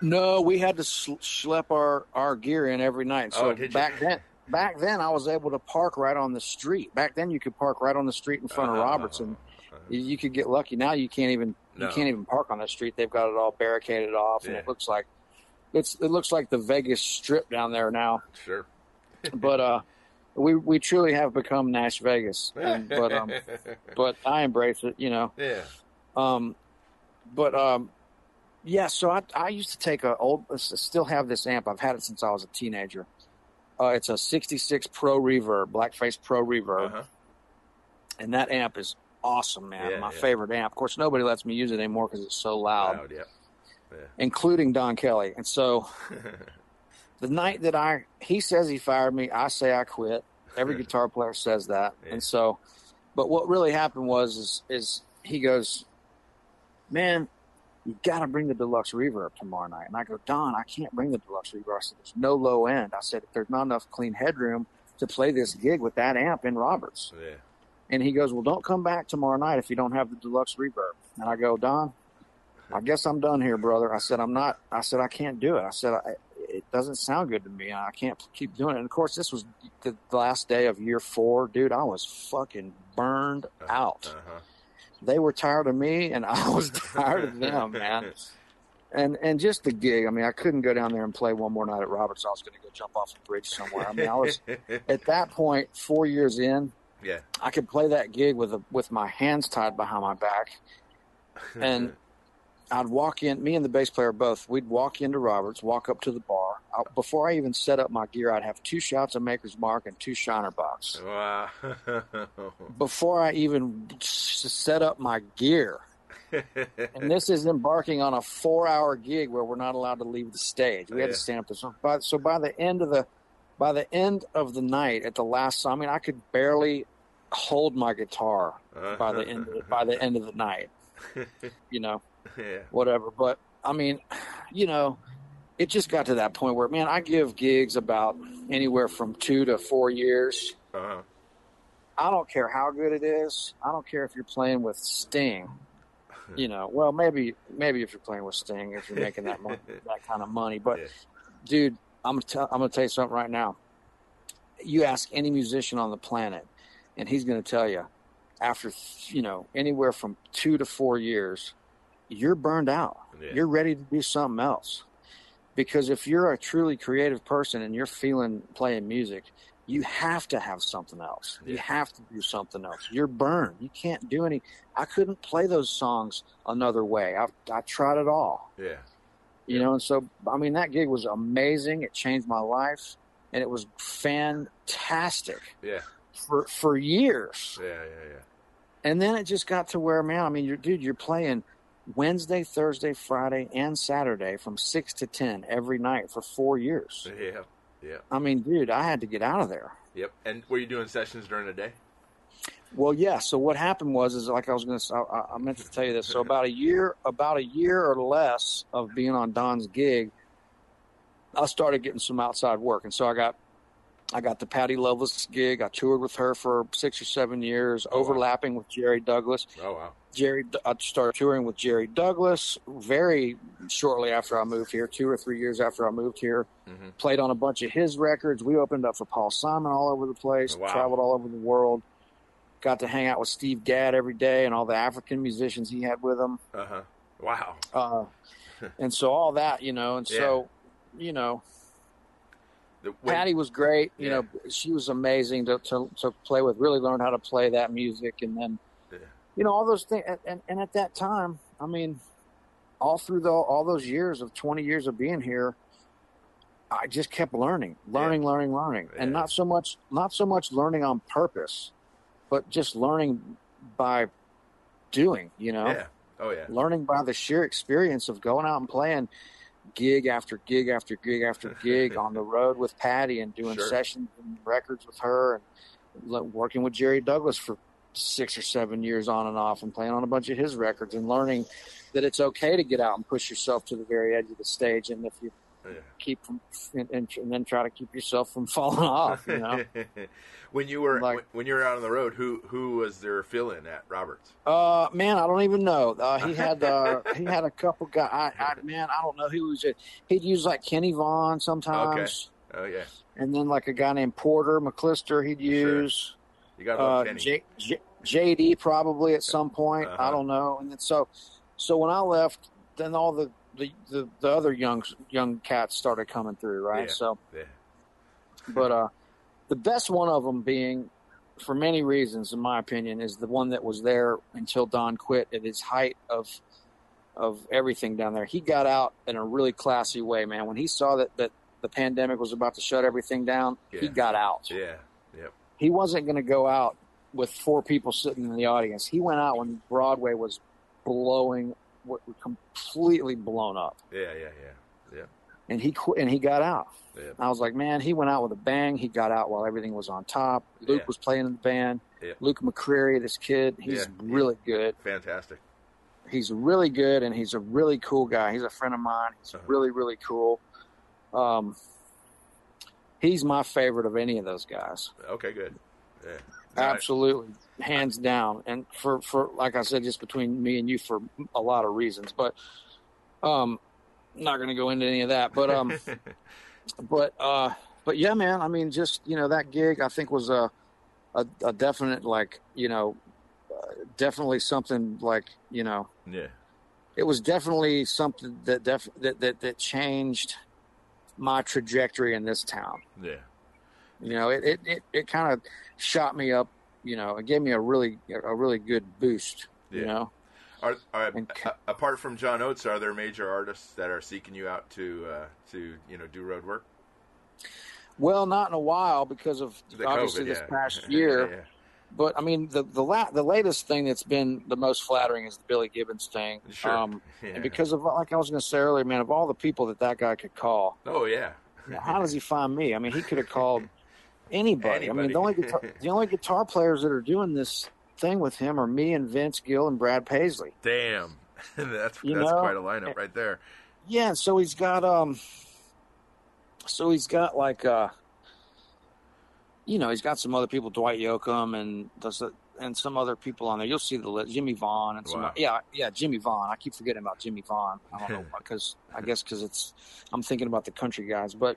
No, we had to schlep our, our gear in every night. So Oh, back then, back then I was able to park right on the street. Back then you could park right on the street in front of Uh-huh, Roberts, and uh-huh. you, you could get lucky. Now you can't even No. you can't even park on the street. They've got it all barricaded off, and it looks like it's it looks like the Vegas Strip down there now. Sure. But uh, we we truly have become Nash Vegas. And, but um, but I embrace it. You know. yeah. Um, but um, yeah. So I I used to take a old I still have this amp. I've had it since I was a teenager. Uh, it's a '66 Pro Reverb, Blackface Pro Reverb, Uh-huh. and that amp is awesome, man. Yeah, My yeah. favorite amp. Of course, nobody lets me use it anymore because it's so loud, Loud, yeah. including Don Kelly. And so the night that I he says he fired me, I say I quit. Every guitar player says that. Yeah. And so but what really happened was is is he goes, Man, you gotta bring the deluxe reverb tomorrow night. And I go, Don, I can't bring the deluxe reverb. I said, There's no low end. I said, there's not enough clean headroom to play this gig with that amp in Roberts. yeah. And he goes, Well, don't come back tomorrow night if you don't have the deluxe reverb. And I go, Don, I guess I'm done here, brother. I said, I'm not, I said, I can't do it. I said, I, it doesn't sound good to me. I can't keep doing it. And of course, this was the last day of year four. Dude, I was fucking burned out. Uh-huh. They were tired of me, and I was tired of them, man. And and just the gig. I mean, I couldn't go down there and play one more night at Roberts. I was going to go jump off a bridge somewhere. I mean, I was at that point, four years in, yeah. I could play that gig with a, with my hands tied behind my back, and I'd walk in. Me and the bass player both. We'd walk into Roberts, walk up to the bar. I, before I even set up my gear, I'd have two shots of Maker's Mark and two Shiner Bocks. wow. Before I even set up my gear, and this is embarking on a four-hour gig where we're not allowed to leave the stage. We had Yeah. to stand up there. So by, so by the end of the by the end of the night, at the last song, I mean, I could barely hold my guitar by the end of, by the end of the night. You know, yeah. whatever. But I mean, you know, it just got to that point where, man, I give gigs about anywhere from two to four years. Uh-huh. I don't care how good it is. I don't care if you're playing with Sting. You know, well, maybe maybe if you're playing with Sting, if you're making that mon- that kind of money. But Yeah. dude, I'm gonna tell, I'm gonna tell you something right now. You ask any musician on the planet, and he's gonna tell you, after you know anywhere from two to four years, you're burned out. Yeah. You're ready to do something else. Because if you're a truly creative person and you're feeling playing music, you have to have something else. You have to do something else. You're burned. You can't do any. I couldn't play those songs another way. I I tried it all Yeah. you know and so i mean that gig was amazing it changed my life and it was fantastic Yeah. for for years Yeah. Yeah. Yeah. and then it just got to where man i mean you're dude you're playing wednesday thursday friday and saturday from 6 to 10 every night for four years Yeah. Yeah. i mean dude i had to get out of there Yep. And were you doing sessions during the day? Well, yeah. So what happened was, is like I was going to, I, I meant to tell you this. So about a year, about a year or less of being on Don's gig, I started getting some outside work, and so I got, I got the Patty Loveless gig. I toured with her for six or seven years, Oh, wow. overlapping with Jerry Douglas. Oh wow. Jerry, I started touring with Jerry Douglas very shortly after I moved here, two or three years after I moved here. hmm Played on a bunch of his records. We opened up for Paul Simon all over the place. Wow. Traveled all over the world. Got to hang out with Steve Gadd every day and all the African musicians he had with him. Uh huh. Wow. Uh, and so all that, you know, and so, you know, when- Patty was great. You Yeah. know, she was amazing to, to, to play with. Really learned how to play that music, and then, Yeah. you know, all those things. And, and, at that time, I mean, all through the, all those years of twenty years of being here, I just kept learning, learning, learning, learning, and not so much, not so much learning on purpose, but just learning by doing. You know, Yeah. Oh yeah. learning by the sheer experience of going out and playing gig after gig after gig after gig on the road with Patty and doing Sure. sessions and records with her and working with Jerry Douglas for six or seven years on and off and playing on a bunch of his records and learning that it's okay to get out and push yourself to the very edge of the stage and if you Yeah. keep from and, and, and then try to keep yourself from falling off you know when you were Like- when, when you were out on the road, who who was their fill-in at Roberts? Uh, man, I don't even know. Uh, he had uh, he had a couple guys. I, I man, I don't know who was it. He'd use like Kenny Vaughan sometimes, Oh yeah. and then like a guy named Porter McClister. He'd Sure. use You got uh, Kenny. J, J, JD probably at some point. Uh-huh. I don't know. And then so so when I left, then all the the, the, the other young young cats started coming through, right? Yeah. So yeah. but uh, the best one of them being, for many reasons, in my opinion, is the one that was there until Don quit at his height of of everything down there. He got out in a really classy way, man. When he saw that that the pandemic was about to shut everything down, he got out. Yeah. Yep. He wasn't going to go out with four people sitting in the audience. He went out when Broadway was blowing, w- completely blown up, Yeah. Yeah. Yeah. yeah. and he quit and he got out. Yeah. I was like, man, he went out with a bang. He got out while everything was on top. Luke Yeah. was playing in the band. Yeah. Luke McQueary, this kid, he's really good. Fantastic. He's really good, and he's a really cool guy. He's a friend of mine. He's Uh-huh. really, really cool. Um, he's my favorite of any of those guys. Okay. Good. Yeah. All right. Hands down. And for for like I said, just between me and you for a lot of reasons, but um, not going to go into any of that. But um. but uh but yeah man i mean just you know that gig i think was a a, a definite like you know uh, definitely something like you know yeah. it was definitely something that def- that, that that changed my trajectory in this town Yeah. you know it it it, it kind of shot me up you know it gave me a really a really good boost you know Are, are And a- apart from John Oates, are there major artists that are seeking you out to uh, to you know do road work? well not in a while because of The obviously COVID, this yeah. past year yeah. But I mean, the the la- the latest thing that's been the most flattering is the Billy Gibbons thing. Sure. Um, yeah. and because of like I was going to say earlier, man, of all the people that that guy could call, oh yeah. how does he find me? I mean, he could have called anybody. I mean, the only guitar, the only guitar players that are doing this thing with him are me and Vince Gill and Brad Paisley. Damn. that's You that's know, quite a lineup right there. Yeah, so he's got um, so he's got like uh, you know, he's got some other people, Dwight Yoakam and does and some other people on there. You'll see the list, Jimmie Vaughan and some. Wow. Yeah, yeah, Jimmie Vaughan. I keep forgetting about Jimmie Vaughan. I don't know because I guess because it's I'm thinking about the country guys, but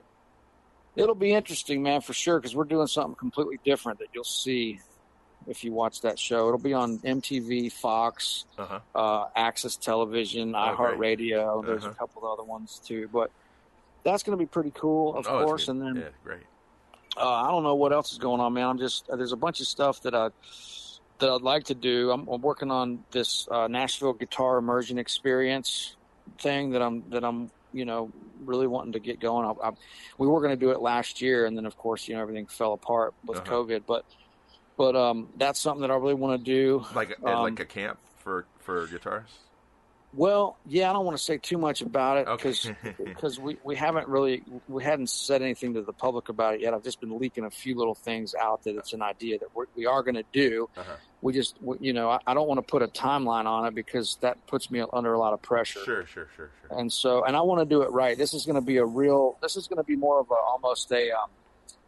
it'll be interesting, man, for sure. Because we're doing something completely different that you'll see If you watch that show, it'll be on MTV, Fox, Uh-huh. uh, Access Television, Okay. iHeartRadio. There's Uh-huh. a couple of other ones too, but that's going to be pretty cool, of Oh, course. And then yeah, great. uh, I don't know what else is going on, man. I'm just there's a bunch of stuff that I that I'd like to do. I'm, I'm working on this uh, Nashville guitar immersion experience thing that I'm that I'm you know really wanting to get going. I, I, we were going to do it last year, and then of course you know everything fell apart with Uh-huh. COVID. But but um, that's something that I really want to do. Like a, Um, like a camp for for guitarists. Well, yeah, I don't want to say too much about it Okay. because because we, we haven't really we hadn't said anything to the public about it yet. I've just been leaking a few little things out that it's an idea that we're, we are going to do. Uh-huh. We just you know I, I don't want to put a timeline on it because that puts me under a lot of pressure. Sure, sure, sure, sure. And so and I want to do it right. This is going to be a real. This is going to be more of a almost a. Um,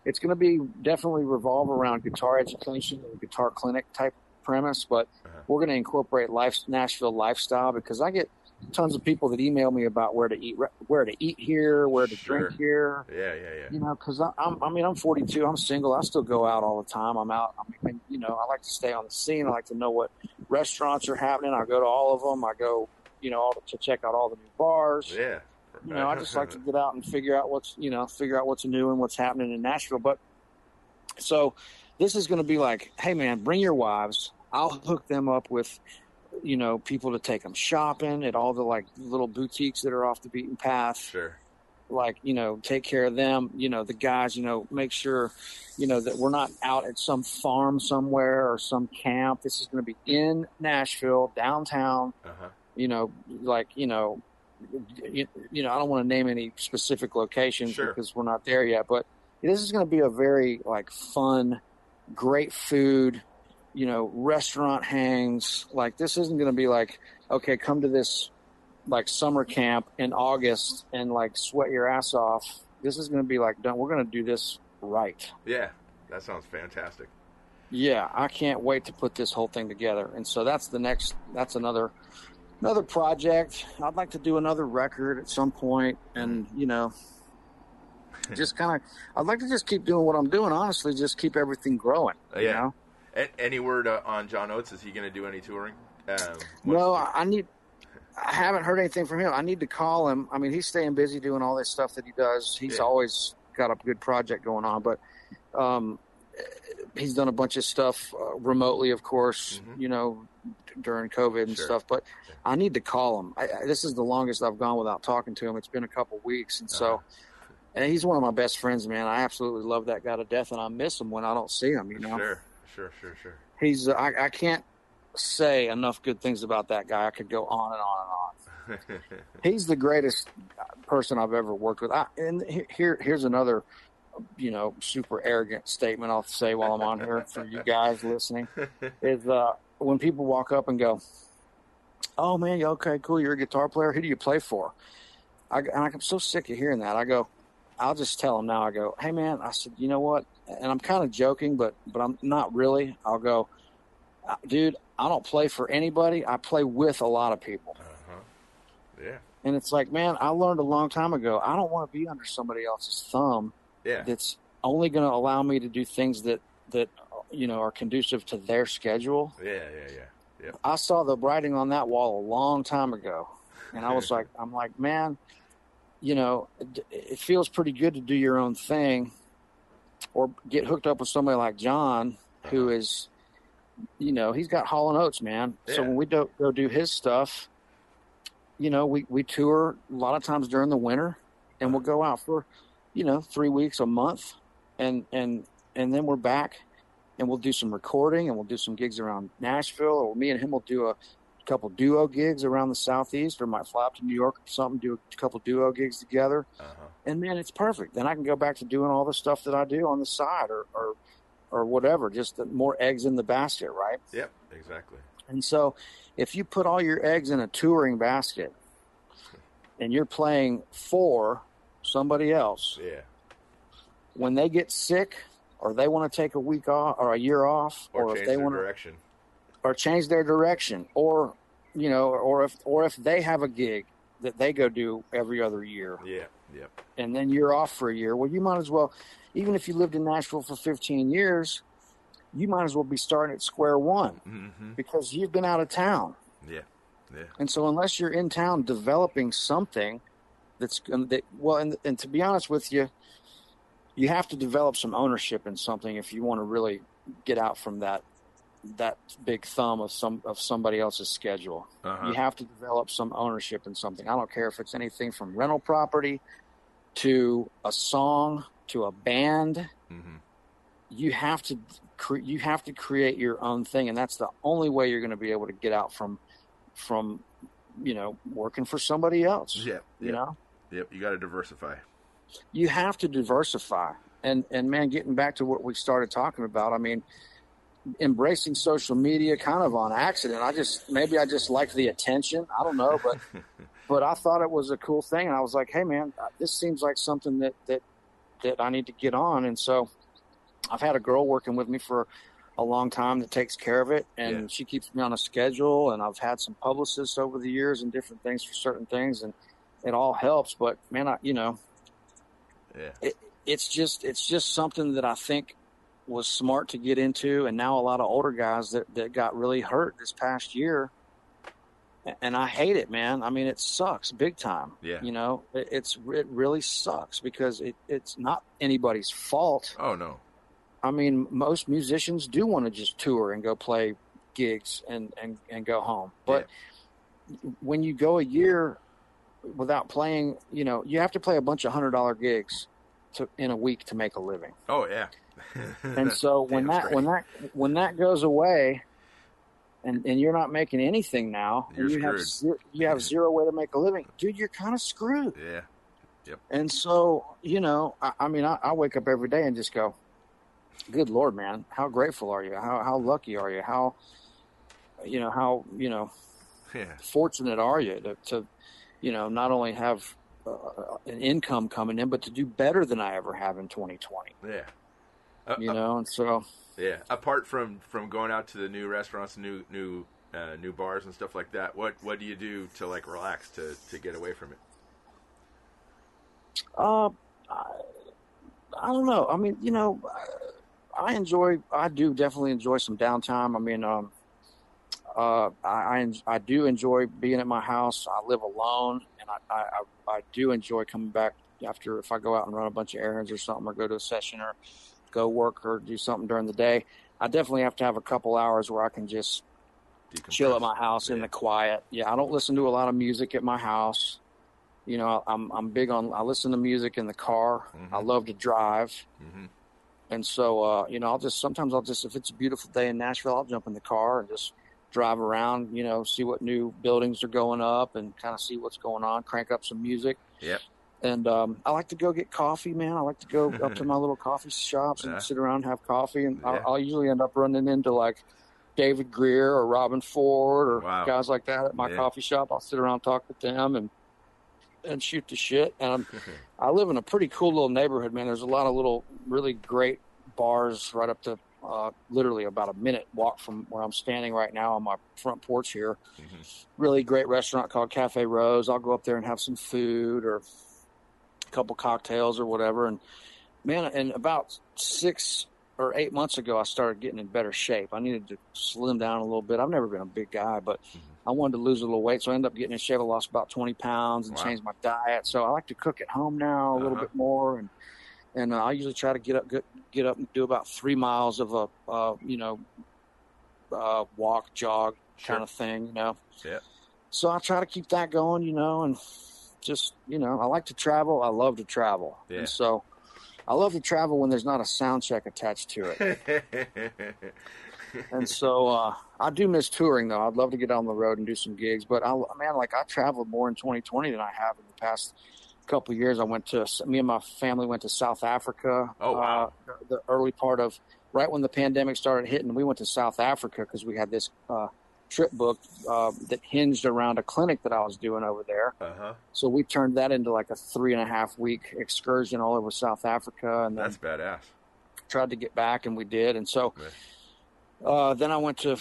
it's going to be definitely revolve around guitar education and guitar clinic type premise, but Uh-huh. we're going to incorporate life Nashville lifestyle because I get tons of people that email me about where to eat where to eat here, where to Sure. drink here. Yeah, yeah, yeah. You know, because I'm I mean I'm 42, I'm single, I still go out all the time. I'm out. I mean, you know, I like to stay on the scene. I like to know what restaurants are happening. I go to all of them. I go, you know, all to check out all the new bars Yeah. you know, I just like to get out and figure out what's, you know, figure out what's new and what's happening in Nashville. But so this is going to be like, hey man, bring your wives. I'll hook them up with, you know, people to take them shopping at all the like little boutiques that are off the beaten path. Sure. Like, you know, take care of them. You know, the guys, you know, make sure, you know, that we're not out at some farm somewhere or some camp. This is going to be in Nashville, downtown Uh-huh. you know, like you know, you, you know, I don't want to name any specific locations Sure. because we're not there yet. But this is going to be a very like fun, great food, you know, restaurant hangs. Like this isn't going to be like, okay, come to this like summer camp in August and like sweat your ass off. This is going to be like done. We're going to do this right. Yeah. That sounds fantastic. Yeah, I can't wait to put this whole thing together. And so that's the next. That's another another project. I'd like to do another record at some point, and you know, just kind of. I'd like to just keep doing what I'm doing. Honestly, just keep everything growing. Uh, You yeah. know? A- any word uh, on John Oates? Is he going to do any touring? Um, No, I need. I haven't heard anything from him. I need to call him. I mean, he's staying busy doing all this stuff that he does. He's Yeah. always got a good project going on, but um, he's done a bunch of stuff uh, remotely, of course. Mhm. You know, d- during COVID and Sure. stuff. But I need to call him. I, I, this is the longest I've gone without talking to him. It's been a couple weeks, and so. Uh-huh. And he's one of my best friends, man. I absolutely love that guy to death, and I miss him when I don't see him. You know, Sure, sure, sure, sure. he's uh, I, I can't say enough good things about that guy. I could go on and on and on. He's the greatest person I've ever worked with. I, and here, here's another, you know, super arrogant statement I'll say while I'm on here for you guys listening is uh, when people walk up and go, "Oh man, okay, cool. You're a guitar player. Who do you play for?" I, and I'm so sick of hearing that. I go, I'll just tell them now. I go, "Hey man," I said, "You know what?" And I'm kind of joking, but but I'm not really. I'll go, "Uh, "Dude, I don't play for anybody. I play with a lot of people." uh-huh. Yeah, And it's like, man, I learned a long time ago. I don't want to be under somebody else's thumb yeah, that's only going to allow me to do things that that you know are conducive to their schedule. yeah, yeah, yeah. Yep. I saw the writing on that wall a long time ago, and I was like, I'm like, man, you know, it, it feels pretty good to do your own thing, or get hooked up with somebody like John, who is, you know, he's got Hall and Oates, man. So when we do, go do his stuff, you know, we we tour a lot of times during the winter, and we'll go out for, you know, three weeks a month, and and and then we're back and we'll do some recording and we'll do some gigs around Nashville, or me and him will do a couple duo gigs around the southeast, or might fly up to New York or something, do a couple duo gigs together, Uh-huh. and man, it's perfect. Then I can go back to doing all the stuff that I do on the side, or or or whatever, just the more eggs in the basket, right? Yep, exactly. And so, if you put all your eggs in a touring basket, and you're playing for somebody else, Yeah, when they get sick, or they want to take a week off or a year off, or, or, change if they their want to direction. or change their direction or you know or if or if they have a gig that they go do every other year Yeah, yep. and then you're off for a year well you might as well even if you lived in Nashville for 15 years you might as well be starting at square one hmm because you've been out of town. Yeah. Yeah. And so, unless you're in town developing something that's that well, and, and to be honest with you, you have to develop some ownership in something if you want to really get out from that that big thumb of some of somebody else's schedule. Uh-huh. You have to develop some ownership in something. I don't care if it's anything from rental property to a song to a band. hmm You have to cre- you have to create your own thing, and that's the only way you're going to be able to get out from from you know working for somebody else. Yeah. You Yep. know, Yep. You got to diversify. you have to diversify. And and man, getting back to what we started talking about, I mean, embracing social media kind of on accident. I just maybe I just liked the attention. I don't know, but but I thought it was a cool thing, and I was like, hey man, this seems like something that that that I need to get on. And so I've had a girl working with me for a long time that takes care of it, and Yeah. she keeps me on a schedule. And I've had some publicists over the years and different things for certain things, and it all helps. But man, I you know Yeah. it's just it's just something that I think was smart to get into, and now a lot of older guys that that got really hurt this past year, and I hate it, man. I mean, it sucks big time. Yeah. You know, it, it's it really sucks because it it's not anybody's fault. Oh no. I mean, most musicians do want to just tour and go play gigs and and and go home, but when you go a year without playing, you know, you have to play a bunch of hundred dollar gigs to in a week to make a living. Oh yeah. And so when that straight. when that when that goes away, and and you're not making anything now, you have screwed. zero, you have zero way to make a living, dude, you're kind of screwed. Yeah. Yep. And so you know, I, I mean, I, I wake up every day and just go, "Good Lord, man, how grateful are you? How how lucky are you? How you know how you know Yeah. fortunate are you to, to you know not only have uh, an income coming in, but to do better than I ever have in 2020. Yeah. Uh, You uh, know, and so Yeah. Apart from from going out to the new restaurants, new new uh, new bars and stuff like that, what what do you do to like relax to to get away from it? Uh, I, I don't know. I mean, you know, I enjoy. I do definitely enjoy some downtime. I mean, um, uh, I, I I do enjoy being at my house. I live alone, and I, I I I do enjoy coming back after if I go out and run a bunch of errands or something, or go to a session, or go work or do something during the day. I definitely have to have a couple hours where I can just chill at my house in the quiet. Yeah, I don't listen to a lot of music at my house. You know, I'm I'm big on I listen to music in the car. Mhm. I love to drive. hmm And so uh, you know, I'll just sometimes I'll just if it's a beautiful day in Nashville, I'll jump in the car and just drive around, you know, see what new buildings are going up and kind of see what's going on, crank up some music. Yep. And um, I like to go get coffee, man. I like to go up to my little coffee shops and Yeah. sit around and have coffee. And Yeah. I'll, I'll usually end up running into like David Grier or Robben Ford or Wow. guys like that at my Yeah. coffee shop. I'll sit around talk with them and and shoot the shit. And I'm, I live in a pretty cool little neighborhood, man. There's a lot of little really great bars right up to uh, literally about a minute walk from where I'm standing right now on my front porch here. Mhm. Really great restaurant called Cafe Roze. I'll go up there and have some food or a couple cocktails or whatever. And man, and about six or eight months ago, I started getting in better shape. I needed to slim down a little bit. I've never been a big guy, but I wanted to lose a little weight, so I ended up getting in shape. I lost about 20 pounds and Wow. changed my diet. So I like to cook at home now a little Uh-huh. bit more, and and uh, I usually try to get up get, get up and do about three miles of a uh, you know uh, walk jog Sure. kind of thing, you know. Yeah. So I try to keep that going, you know, and just you know I like to travel. I love to travel, Yeah. and so I love to travel when there's not a sound check attached to it. and so uh, I do miss touring though. I'd love to get on the road and do some gigs, but I man, like I traveled more in 2020 than I have in the past couple of years. I went to me and my family went to South Africa. Oh, wow. Uh, the early part of right when the pandemic started hitting, we went to South Africa because we had this uh, trip booked uh, that hinged around a clinic that I was doing over there. uh huh. So we turned that into like a three and a half week excursion all over South Africa, and That's badass. tried to get back, and we did. And so uh, then I went to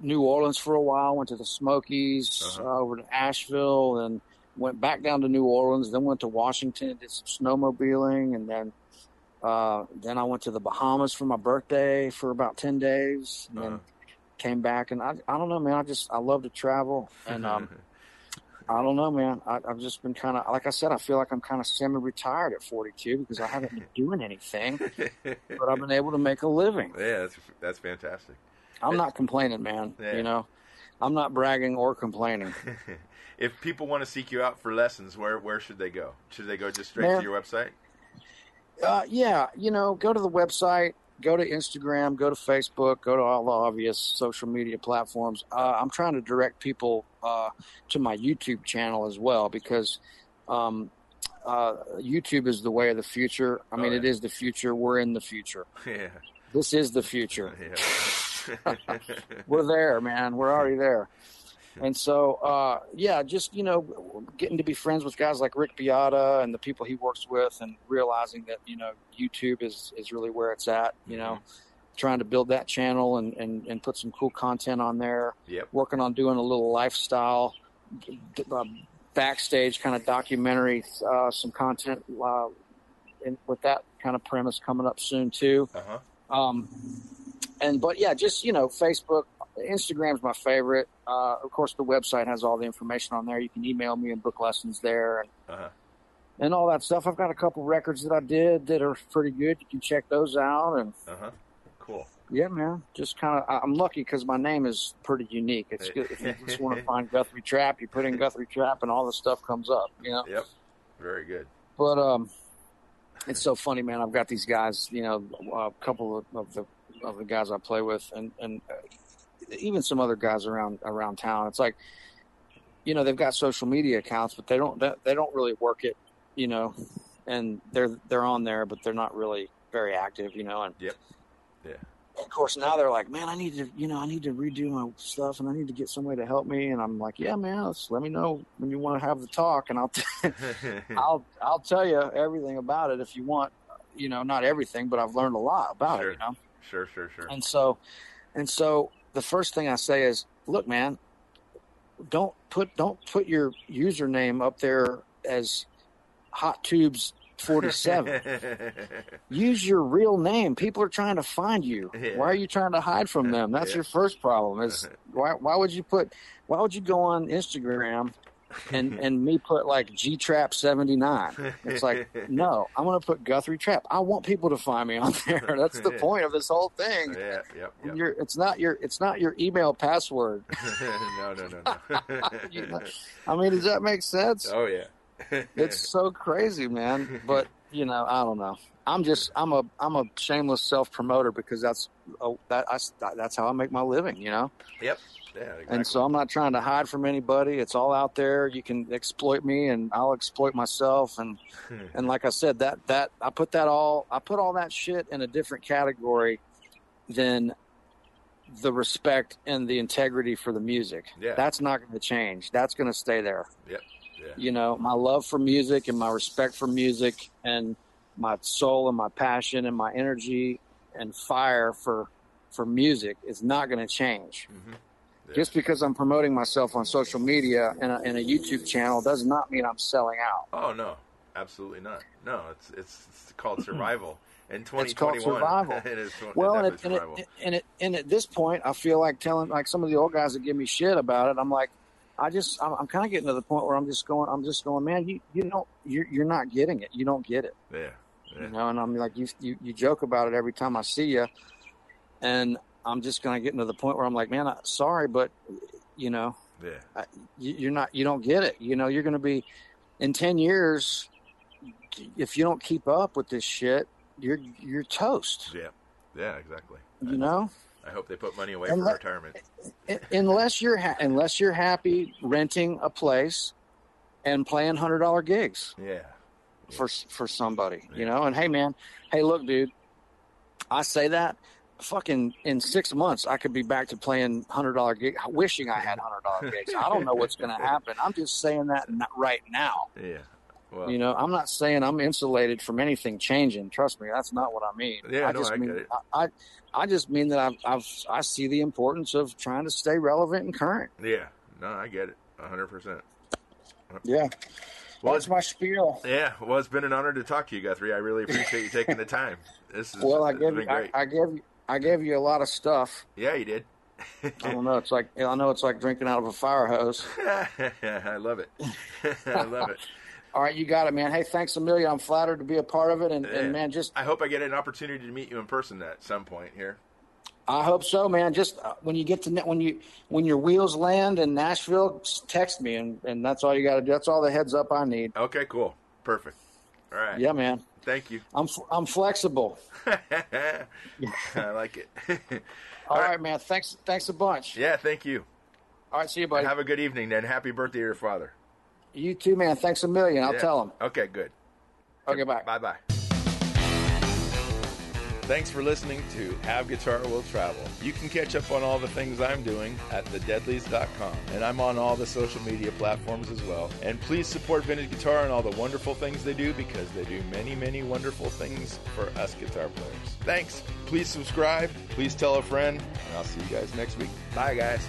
New Orleans for a while, went to the Smokies, Uh-huh. uh, over to Asheville, and went back down to New Orleans, then went to Washington, did some snowmobiling, and then Uh, then I went to the Bahamas for my birthday for about ten days, and Uh-huh. then came back. And I, I don't know, man. I just I love to travel, and um, I don't know, man. I, I've just been kind of, like I said, I feel like I'm kind of semi-retired at 42 because I haven't been doing anything, but I've been able to make a living. yeah, that's that's fantastic. I'm not complaining, man. Yeah. You know, I'm not bragging or complaining. if people want to seek you out for lessons, where where should they go? Should they go just straight Man. to your website? Uh, yeah, you know, go to the website, go to Instagram, go to Facebook, go to all the obvious social media platforms. Uh, I'm trying to direct people uh, to my YouTube channel as well because um, uh, YouTube is the way of the future. I Oh, mean, yeah. it is the future. We're in the future. Yeah, This is the future. yeah. We're there, man. We're already there. And so, uh, yeah, just you know, getting to be friends with guys like Rick Beato and the people he works with, and realizing that you know YouTube is is really where it's at. You know, trying to build that channel and and and put some cool content on there. Yep. Working on doing a little lifestyle, uh, backstage kind of documentary, uh, some content uh, in, with that kind of premise coming up soon too. Uh huh. Um, and but yeah, just you know, Facebook, Instagram's my favorite. Uh, of course, the website has all the information on there. You can email me and book lessons there and, Uh huh. and all that stuff. I've got a couple records that I did that are pretty good. You can check those out. And Uh huh. Cool. yeah, man, just kind of I'm lucky because my name is pretty unique. It's good if you just want to find Guthrie Trapp, you put in Guthrie Trapp, and all the stuff comes up. You know. Yep. Very good. But um, it's so funny, man. I've got these guys, you know, a couple of, of the of the guys I play with, and and uh, even some other guys around around town. It's like, you know, they've got social media accounts, but they don't they, don't really work it, you know, and they're they're on there, but they're not really very active, you know. And Yep. Yeah. of course, now they're like, man, I need to, you know, I need to redo my stuff, and I need to get somebody to help me. And I'm like, yeah, man, let's, let me know when you want to have the talk, and I'll. I'll I'll tell you everything about it if you want. You know, not everything, but I've learned a lot about Sure. it. You know, sure. Sure. Sure. and so, and so the first thing I say is, look, man, don't put don't put your username up there as Hot Tubes forty seven. Use your real name. People are trying to find you. Yeah. Why are you trying to hide from them? That's Yeah. your first problem. Is why why would you put why would you go on Instagram and and me put like G Trapp seventy nine? It's like no, I'm gonna put Guthrie Trapp. I want people to find me on there. That's the point of this whole thing. yeah. Yep. Yep. Your it's not your it's not your email password. no. No. No. You No. know, I mean, does that make sense? oh yeah. It's so crazy, man. But you know, I don't know. I'm just I'm a I'm a shameless self promoter because that's oh, that I, that's how I make my living. You know. Yep. Yeah. Exactly. And so I'm not trying to hide from anybody. It's all out there. You can exploit me, and I'll exploit myself. And hmm. and like I said, that that I put that all I put all that shit in a different category than the respect and the integrity for the music. Yeah. That's not going to change. That's going to stay there. Yep. Yeah. You know, my love for music and my respect for music and my soul and my passion and my energy and fire for for music is not going to change. Mhm. Yeah. Just because I'm promoting myself on social media and a, and a YouTube channel does not mean I'm selling out. Oh no, absolutely not. No, it's it's, it's called survival. In It's called survival. it is Well, and, it, and, survival. it, and it and at this point, I feel like telling like some of the old guys that give me shit about it. I'm like, I just I'm, I'm kind of getting to the point where I'm just going. I'm just going, man. You you don't you're you're not getting it. You don't get it. yeah, yeah, You know, and I'm like, you you, you joke about it every time I see you, and I'm just going to get to the point where I'm like, man, I, sorry, but you know, yeah, you, you're not you don't get it. You know, you're going to be in ten years if you don't keep up with this shit, you're you're toast. yeah, yeah, exactly. You know. I hope they put money away And for retirement. Unless you're ha- unless you're happy renting a place and playing hundred dollar gigs Yeah, for for somebody, you know. And hey, man, hey, look, dude, I say that. Fucking in six months, I could be back to playing hundred dollar gigs. Wishing I had hundred dollar gigs. I don't know what's going to happen. I'm just saying that right now. yeah. Well, You know, I'm not saying I'm insulated from anything changing. Trust me, that's not what I mean. Yeah, I no, just I mean get it. I, I I just mean that I've, I've I see the importance of trying to stay relevant and current. yeah. No, I get it. hundred percent. Yeah. Well, That's my spiel. Yeah, well, it's been an honor to talk to you, Guthrie. I really appreciate you taking the time. This is Well, I gave been you, I. I gave you, I gave you a lot of stuff. yeah, you did. I don't know. It's like I know it's like drinking out of a fire hose. I love it. I love it. All right, you got it, man. Hey, thanks Amelia. I'm flattered to be a part of it, and, Yeah. and man, just I hope I get an opportunity to meet you in person at some point here. I hope so, man. Just uh, when you get to when you when your wheels land in Nashville, text me, and and that's all you got to do. That's all the heads up I need. Okay, cool. Perfect. All right. Yeah, man. Thank you. I'm I'm flexible. I like it. All right, man. Thanks thanks a bunch. Yeah, thank you. All right, see you, buddy. Have a good evening and happy birthday to your father. you too, man. Thanks a million. I'll Yeah. tell him. Okay, good. Okay, bye. Bye bye. Thanks for listening to Have Guitar Will Travel. You can catch up on all the things I'm doing at thedeadlies.com. And I'm on all the social media platforms as well. And please support Vintage Guitar and all the wonderful things they do because they do many, many wonderful things for us guitar players. Thanks. Please subscribe. Please tell a friend. And I'll see you guys next week. Bye, guys.